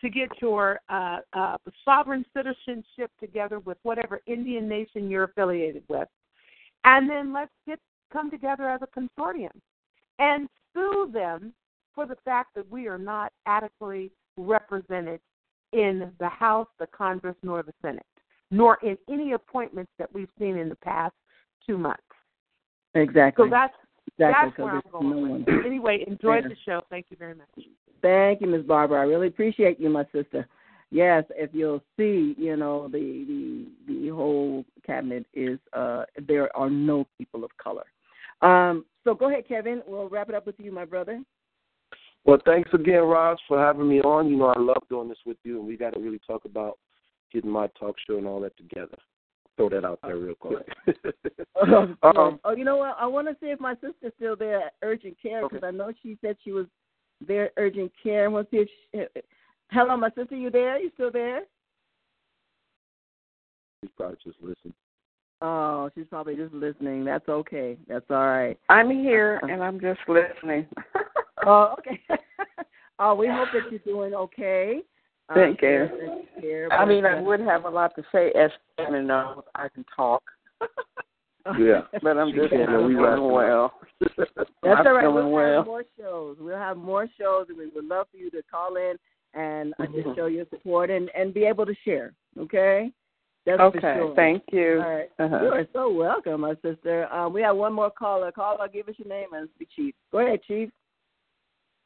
to get your uh, uh, sovereign citizenship together with whatever Indian nation you're affiliated with, and then let's get come together as a consortium and sue them for the fact that we are not adequately represented in the House, the Congress, nor the Senate, nor in any appointments that we've seen in the past two months. Exactly. So that's exactly. that's where I'm going. no with Anyway, enjoyed Yeah. the show. Thank you very much. Thank you, Miss Barbara. I really appreciate you, my sister. Yes, if you'll see, you know, the the the whole cabinet is uh, there are no people of color. Um, so go ahead, Kevin. We'll wrap it up with you, my brother. Well, thanks again, Roz, for having me on. You know, I love doing this with you, and we got to really talk about getting my talk show and all that together. Throw that out there real quick. um, oh, you know what? I want to see if my sister's still there at urgent care because okay. I know she said she was there at urgent care. I want to see if she, hello, my sister, you there? You still there? She's probably just listening. Oh, she's probably just listening. That's okay. That's all right. I'm here and I'm just listening. oh, okay. oh, we hope that you're doing okay. Thank um, you. I mean, I would have a lot to say as Shannon knows I can talk. yeah, but I'm just doing we doing well. That's I'm all right. We'll well. have more shows. We'll have more shows, and we would love for you to call in and uh, mm-hmm. just show your support and and be able to share. Okay. That's okay. Sure. Thank you. All right. Uh-huh. You are so welcome, my sister. Um, we have one more caller. Caller, give us your name and speak, Chief. Go ahead, Chief.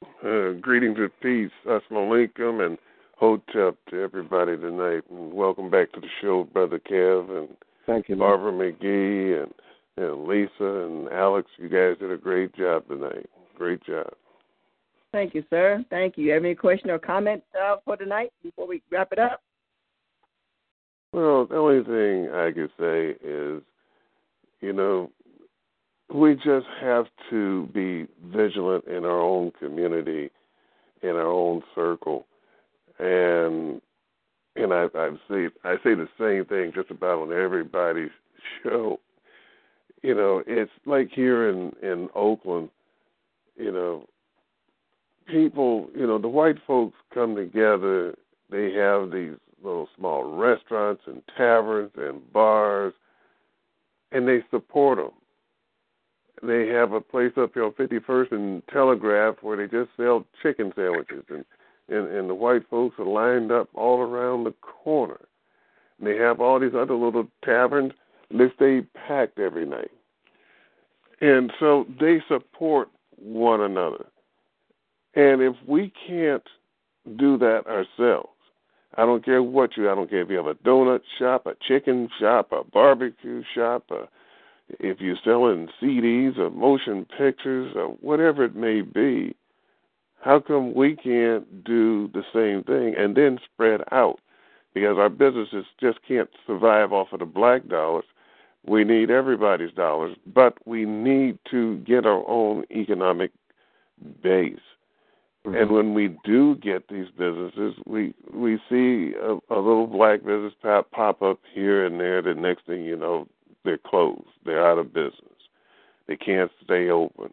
Uh, greetings of peace. Assalamu alaikum and hotep to everybody tonight. And welcome back to the show, Brother Kev and Thank you, Barbara McGee and, and Lisa and Alex. You guys did a great job tonight. Great job. Thank you, sir. Thank you. Have any question or comment uh, for tonight before we wrap it up? Well, the only thing I could say is, you know, we just have to be vigilant in our own community, in our own circle, and and I I say I say the same thing just about on everybody's show. You know, it's like here in in Oakland, you know, people, you know, the white folks come together. They have these little small restaurants and taverns and bars, and they support them. They have a place up here on 51st and Telegraph where they just sell chicken sandwiches, and and, and the white folks are lined up all around the corner. And they have all these other little taverns. They stay packed every night, and so they support one another. And if we can't do that ourselves, I don't care what you. I don't care if you have a donut shop, a chicken shop, a barbecue shop, a, if you're selling CDs or motion pictures or whatever it may be. How come we can't do the same thing and then spread out? Because our businesses just can't survive off of the black dollars. We need everybody's dollars, but we need to get our own economic base. Mm-hmm. And when we do get these businesses, we we see a, a little black business pop pop up here and there. The next thing you know, they're closed. They're out of business. They can't stay open.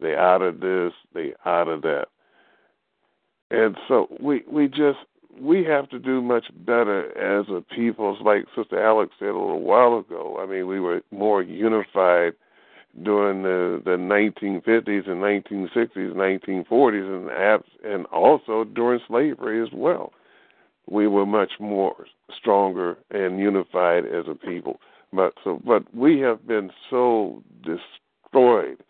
They out of this. They out of that. And so we we just we have to do much better as a people. Like Sister Alex said a little while ago. I mean, we were more unified during the the 1950s and 1960s, 1940s, and and also during slavery as well. We were much more stronger and unified as a people. But so, but we have been so destroyed.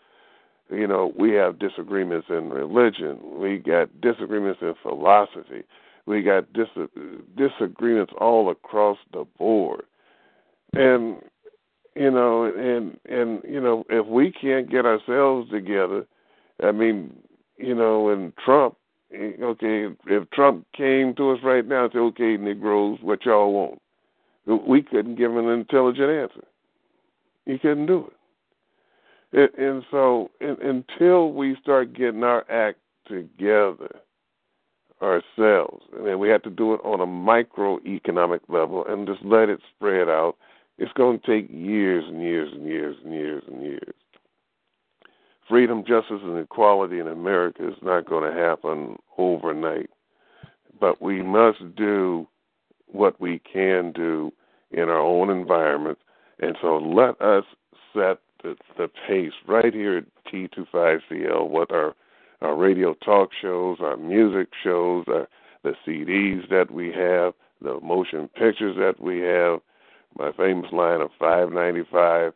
You know, we have disagreements in religion. We got disagreements in philosophy. We got dis- disagreements all across the board. And you know, and and you know, if we can't get ourselves together, I mean, you know, and Trump, eh, okay, if Trump came to us right now and said, "Okay, Negroes, what y'all want?" We couldn't give an intelligent answer. He couldn't do it. And, so, until we start getting our act together ourselves, and then we have to do it on a microeconomic level and just let it spread out it's going to take years and years and years and years and years. Freedom, justice, and equality in America is not going to happen overnight. But we must do what we can do in our own environment. And so let us set the, the pace right here at T25CL, what our, our radio talk shows, our music shows, our, the CDs that we have, the motion pictures that we have, my famous line of five ninety five.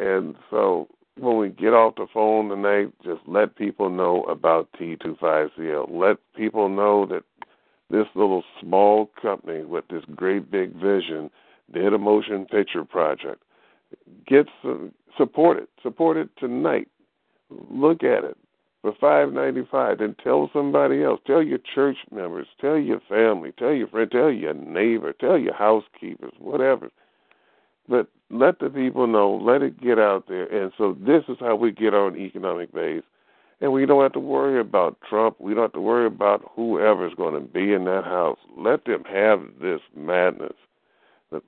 And so when we get off the phone tonight, just let people know about T25CL. Let people know that this little small company with this great big vision Did a motion picture project. Get some, support it. Support it tonight. Look at it for five ninety five. Then tell somebody else. Tell your church members. Tell your family. Tell your friend. Tell your neighbor. Tell your housekeepers. Whatever. But let the people know. Let it get out there. And so this is how we get on economic base. And we don't have to worry about Trump. We don't have to worry about whoever's going to be in that house. Let them have this madness.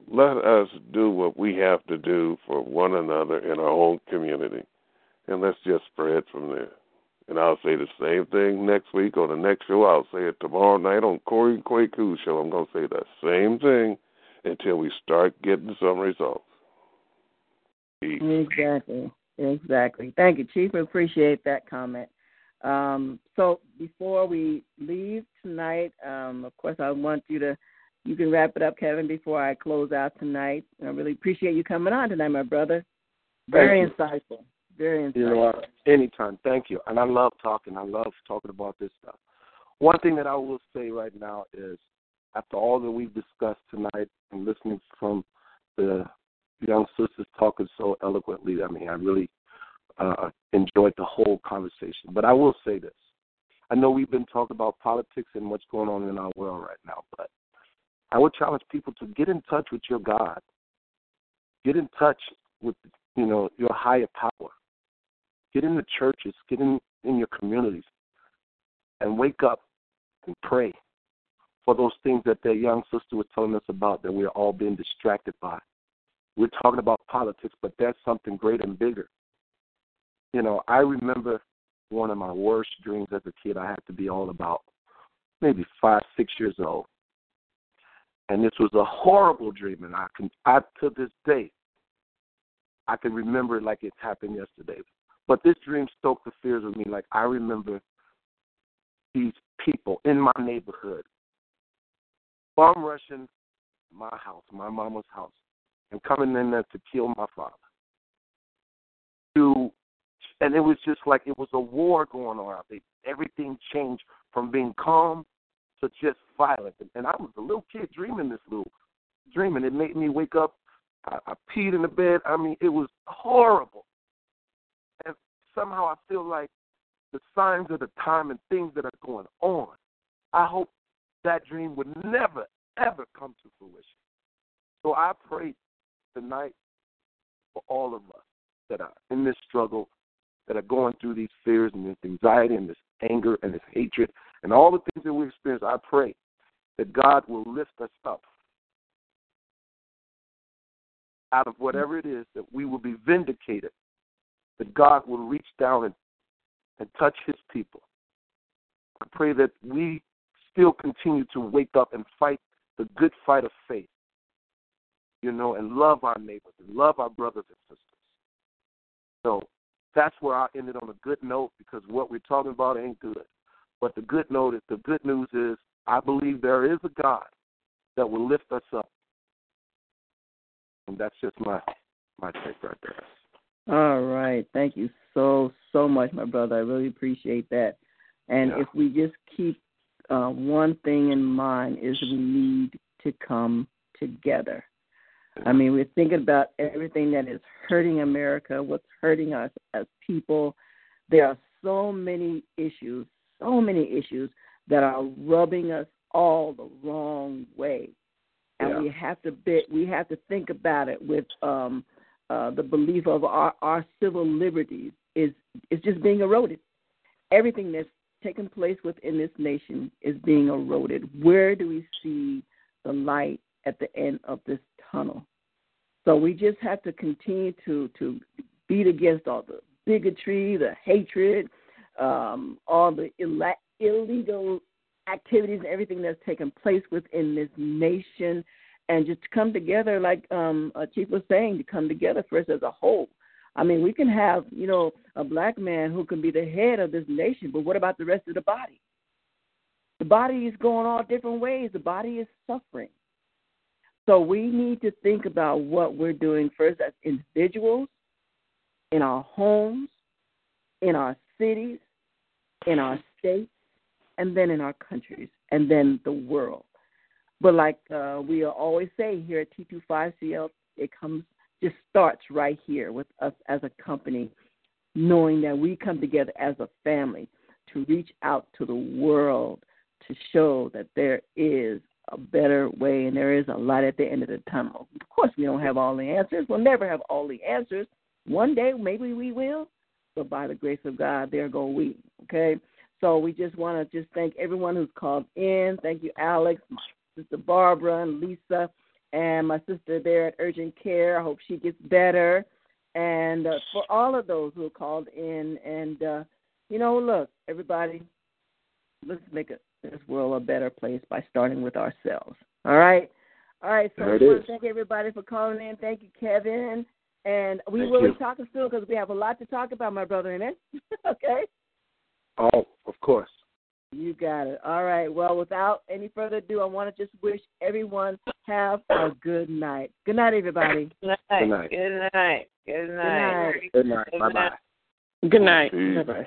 Let us do what we have to do for one another in our own community. And let's just spread from there. And I'll say the same thing next week on the next show. I'll say it tomorrow night on Corey Kwaku show. I'm going to say the same thing until we start getting some results. Peace. Exactly. Exactly. Thank you, Chief. We appreciate that comment. Um, so before we leave tonight, um, of course, I want you to you can wrap it up, Kevin, before I close out tonight. I really appreciate you coming on tonight, my brother. Very insightful. Very insightful. You know, anytime. Thank you. And I love talking. I love talking about this stuff. One thing that I will say right now is, after all that we've discussed tonight and listening from the young sisters talking so eloquently. I mean, I really uh, enjoyed the whole conversation. But I will say this. I know we've been talking about politics and what's going on in our world right now, but I would challenge people to get in touch with your God. Get in touch with you know your higher power. Get in the churches, get in in your communities, and wake up and pray for those things that that young sister was telling us about that we're all being distracted by. We're talking about politics, but that's something greater and bigger. You know, I remember one of my worst dreams as a kid. I had to be all about maybe five, six years old, and this was a horrible dream. And I can, I to this day, I can remember it like it happened yesterday. But this dream stoked the fears of me. Like I remember these people in my neighborhood bomb rushing my house, my mama's house, and coming in there to kill my father. To and it was just like it was a war going on out there. Everything changed from being calm to just violent. And I was a little kid dreaming this little dream, and it made me wake up. I, I peed in the bed. I mean, it was horrible. And somehow I feel like the signs of the time and things that are going on. I hope that dream would never, ever come to fruition. So I pray tonight for all of us that are in this struggle, that are going through these fears and this anxiety and this anger and this hatred and all the things that we experience. I pray that God will lift us up out of whatever it is, that we will be vindicated, that God will reach down and, and touch his people. I pray that we still continue to wake up and fight the good fight of faith you know, and love our neighbors and love our brothers and sisters. So that's where I ended on a good note because what we're talking about ain't good. But the good note is the good news is I believe there is a God that will lift us up. And that's just my my take right there. All right. Thank you so so much, my brother. I really appreciate that. And yeah. if we just keep uh, one thing in mind is we need to come together. I mean, we're thinking about everything that is hurting America, what's hurting us as people. There are so many issues, so many issues that are rubbing us all the wrong way, and yeah. we have to be, we have to think about it with um, uh, the belief of our, our civil liberties is is just being eroded. Everything that's taking place within this nation is being eroded. Where do we see the light at the end of this tunnel. So we just have to continue to to beat against all the bigotry, the hatred, um, all the Ill- illegal activities and everything that's taken place within this nation, and just come together, like um, uh, Chief was saying, to come together first as a whole. I mean, we can have you know a black man who can be the head of this nation, but what about the rest of the body? The body is going all different ways. The body is suffering. So we need to think about what we're doing first as individuals, in our homes, in our cities, in our states, and then in our countries, and then the world. But like uh, we always say here at T25CL, it comes just starts right here with us as a company, knowing that we come together as a family to reach out to the world to show that there is a better way and there is a light at the end of the tunnel. Of course, we don't have all the answers. We'll never have all the answers. One day, maybe we will, but by the grace of God, there go we. Okay? So we just want to just thank everyone who's called in. Thank you, Alex, my sister Barbara, and Lisa, and my sister there at Urgent Care. I hope she gets better. And uh, for all of those who called in, and uh, you know, look, everybody, let's make it, this world a better place by starting with ourselves. All right, all right. So There I want to thank everybody for calling in. Thank you, Kevin. And we Thank will you. be talking soon because we have a lot to talk about, my brother. Amen. okay. Oh, of course. You got it. All right. Well, without any further ado, I want to just wish everyone have a good night. Good night, everybody. Good Good night. night. Good night. Good night. Good night. Good Bye bye. Good night. Peace. Bye.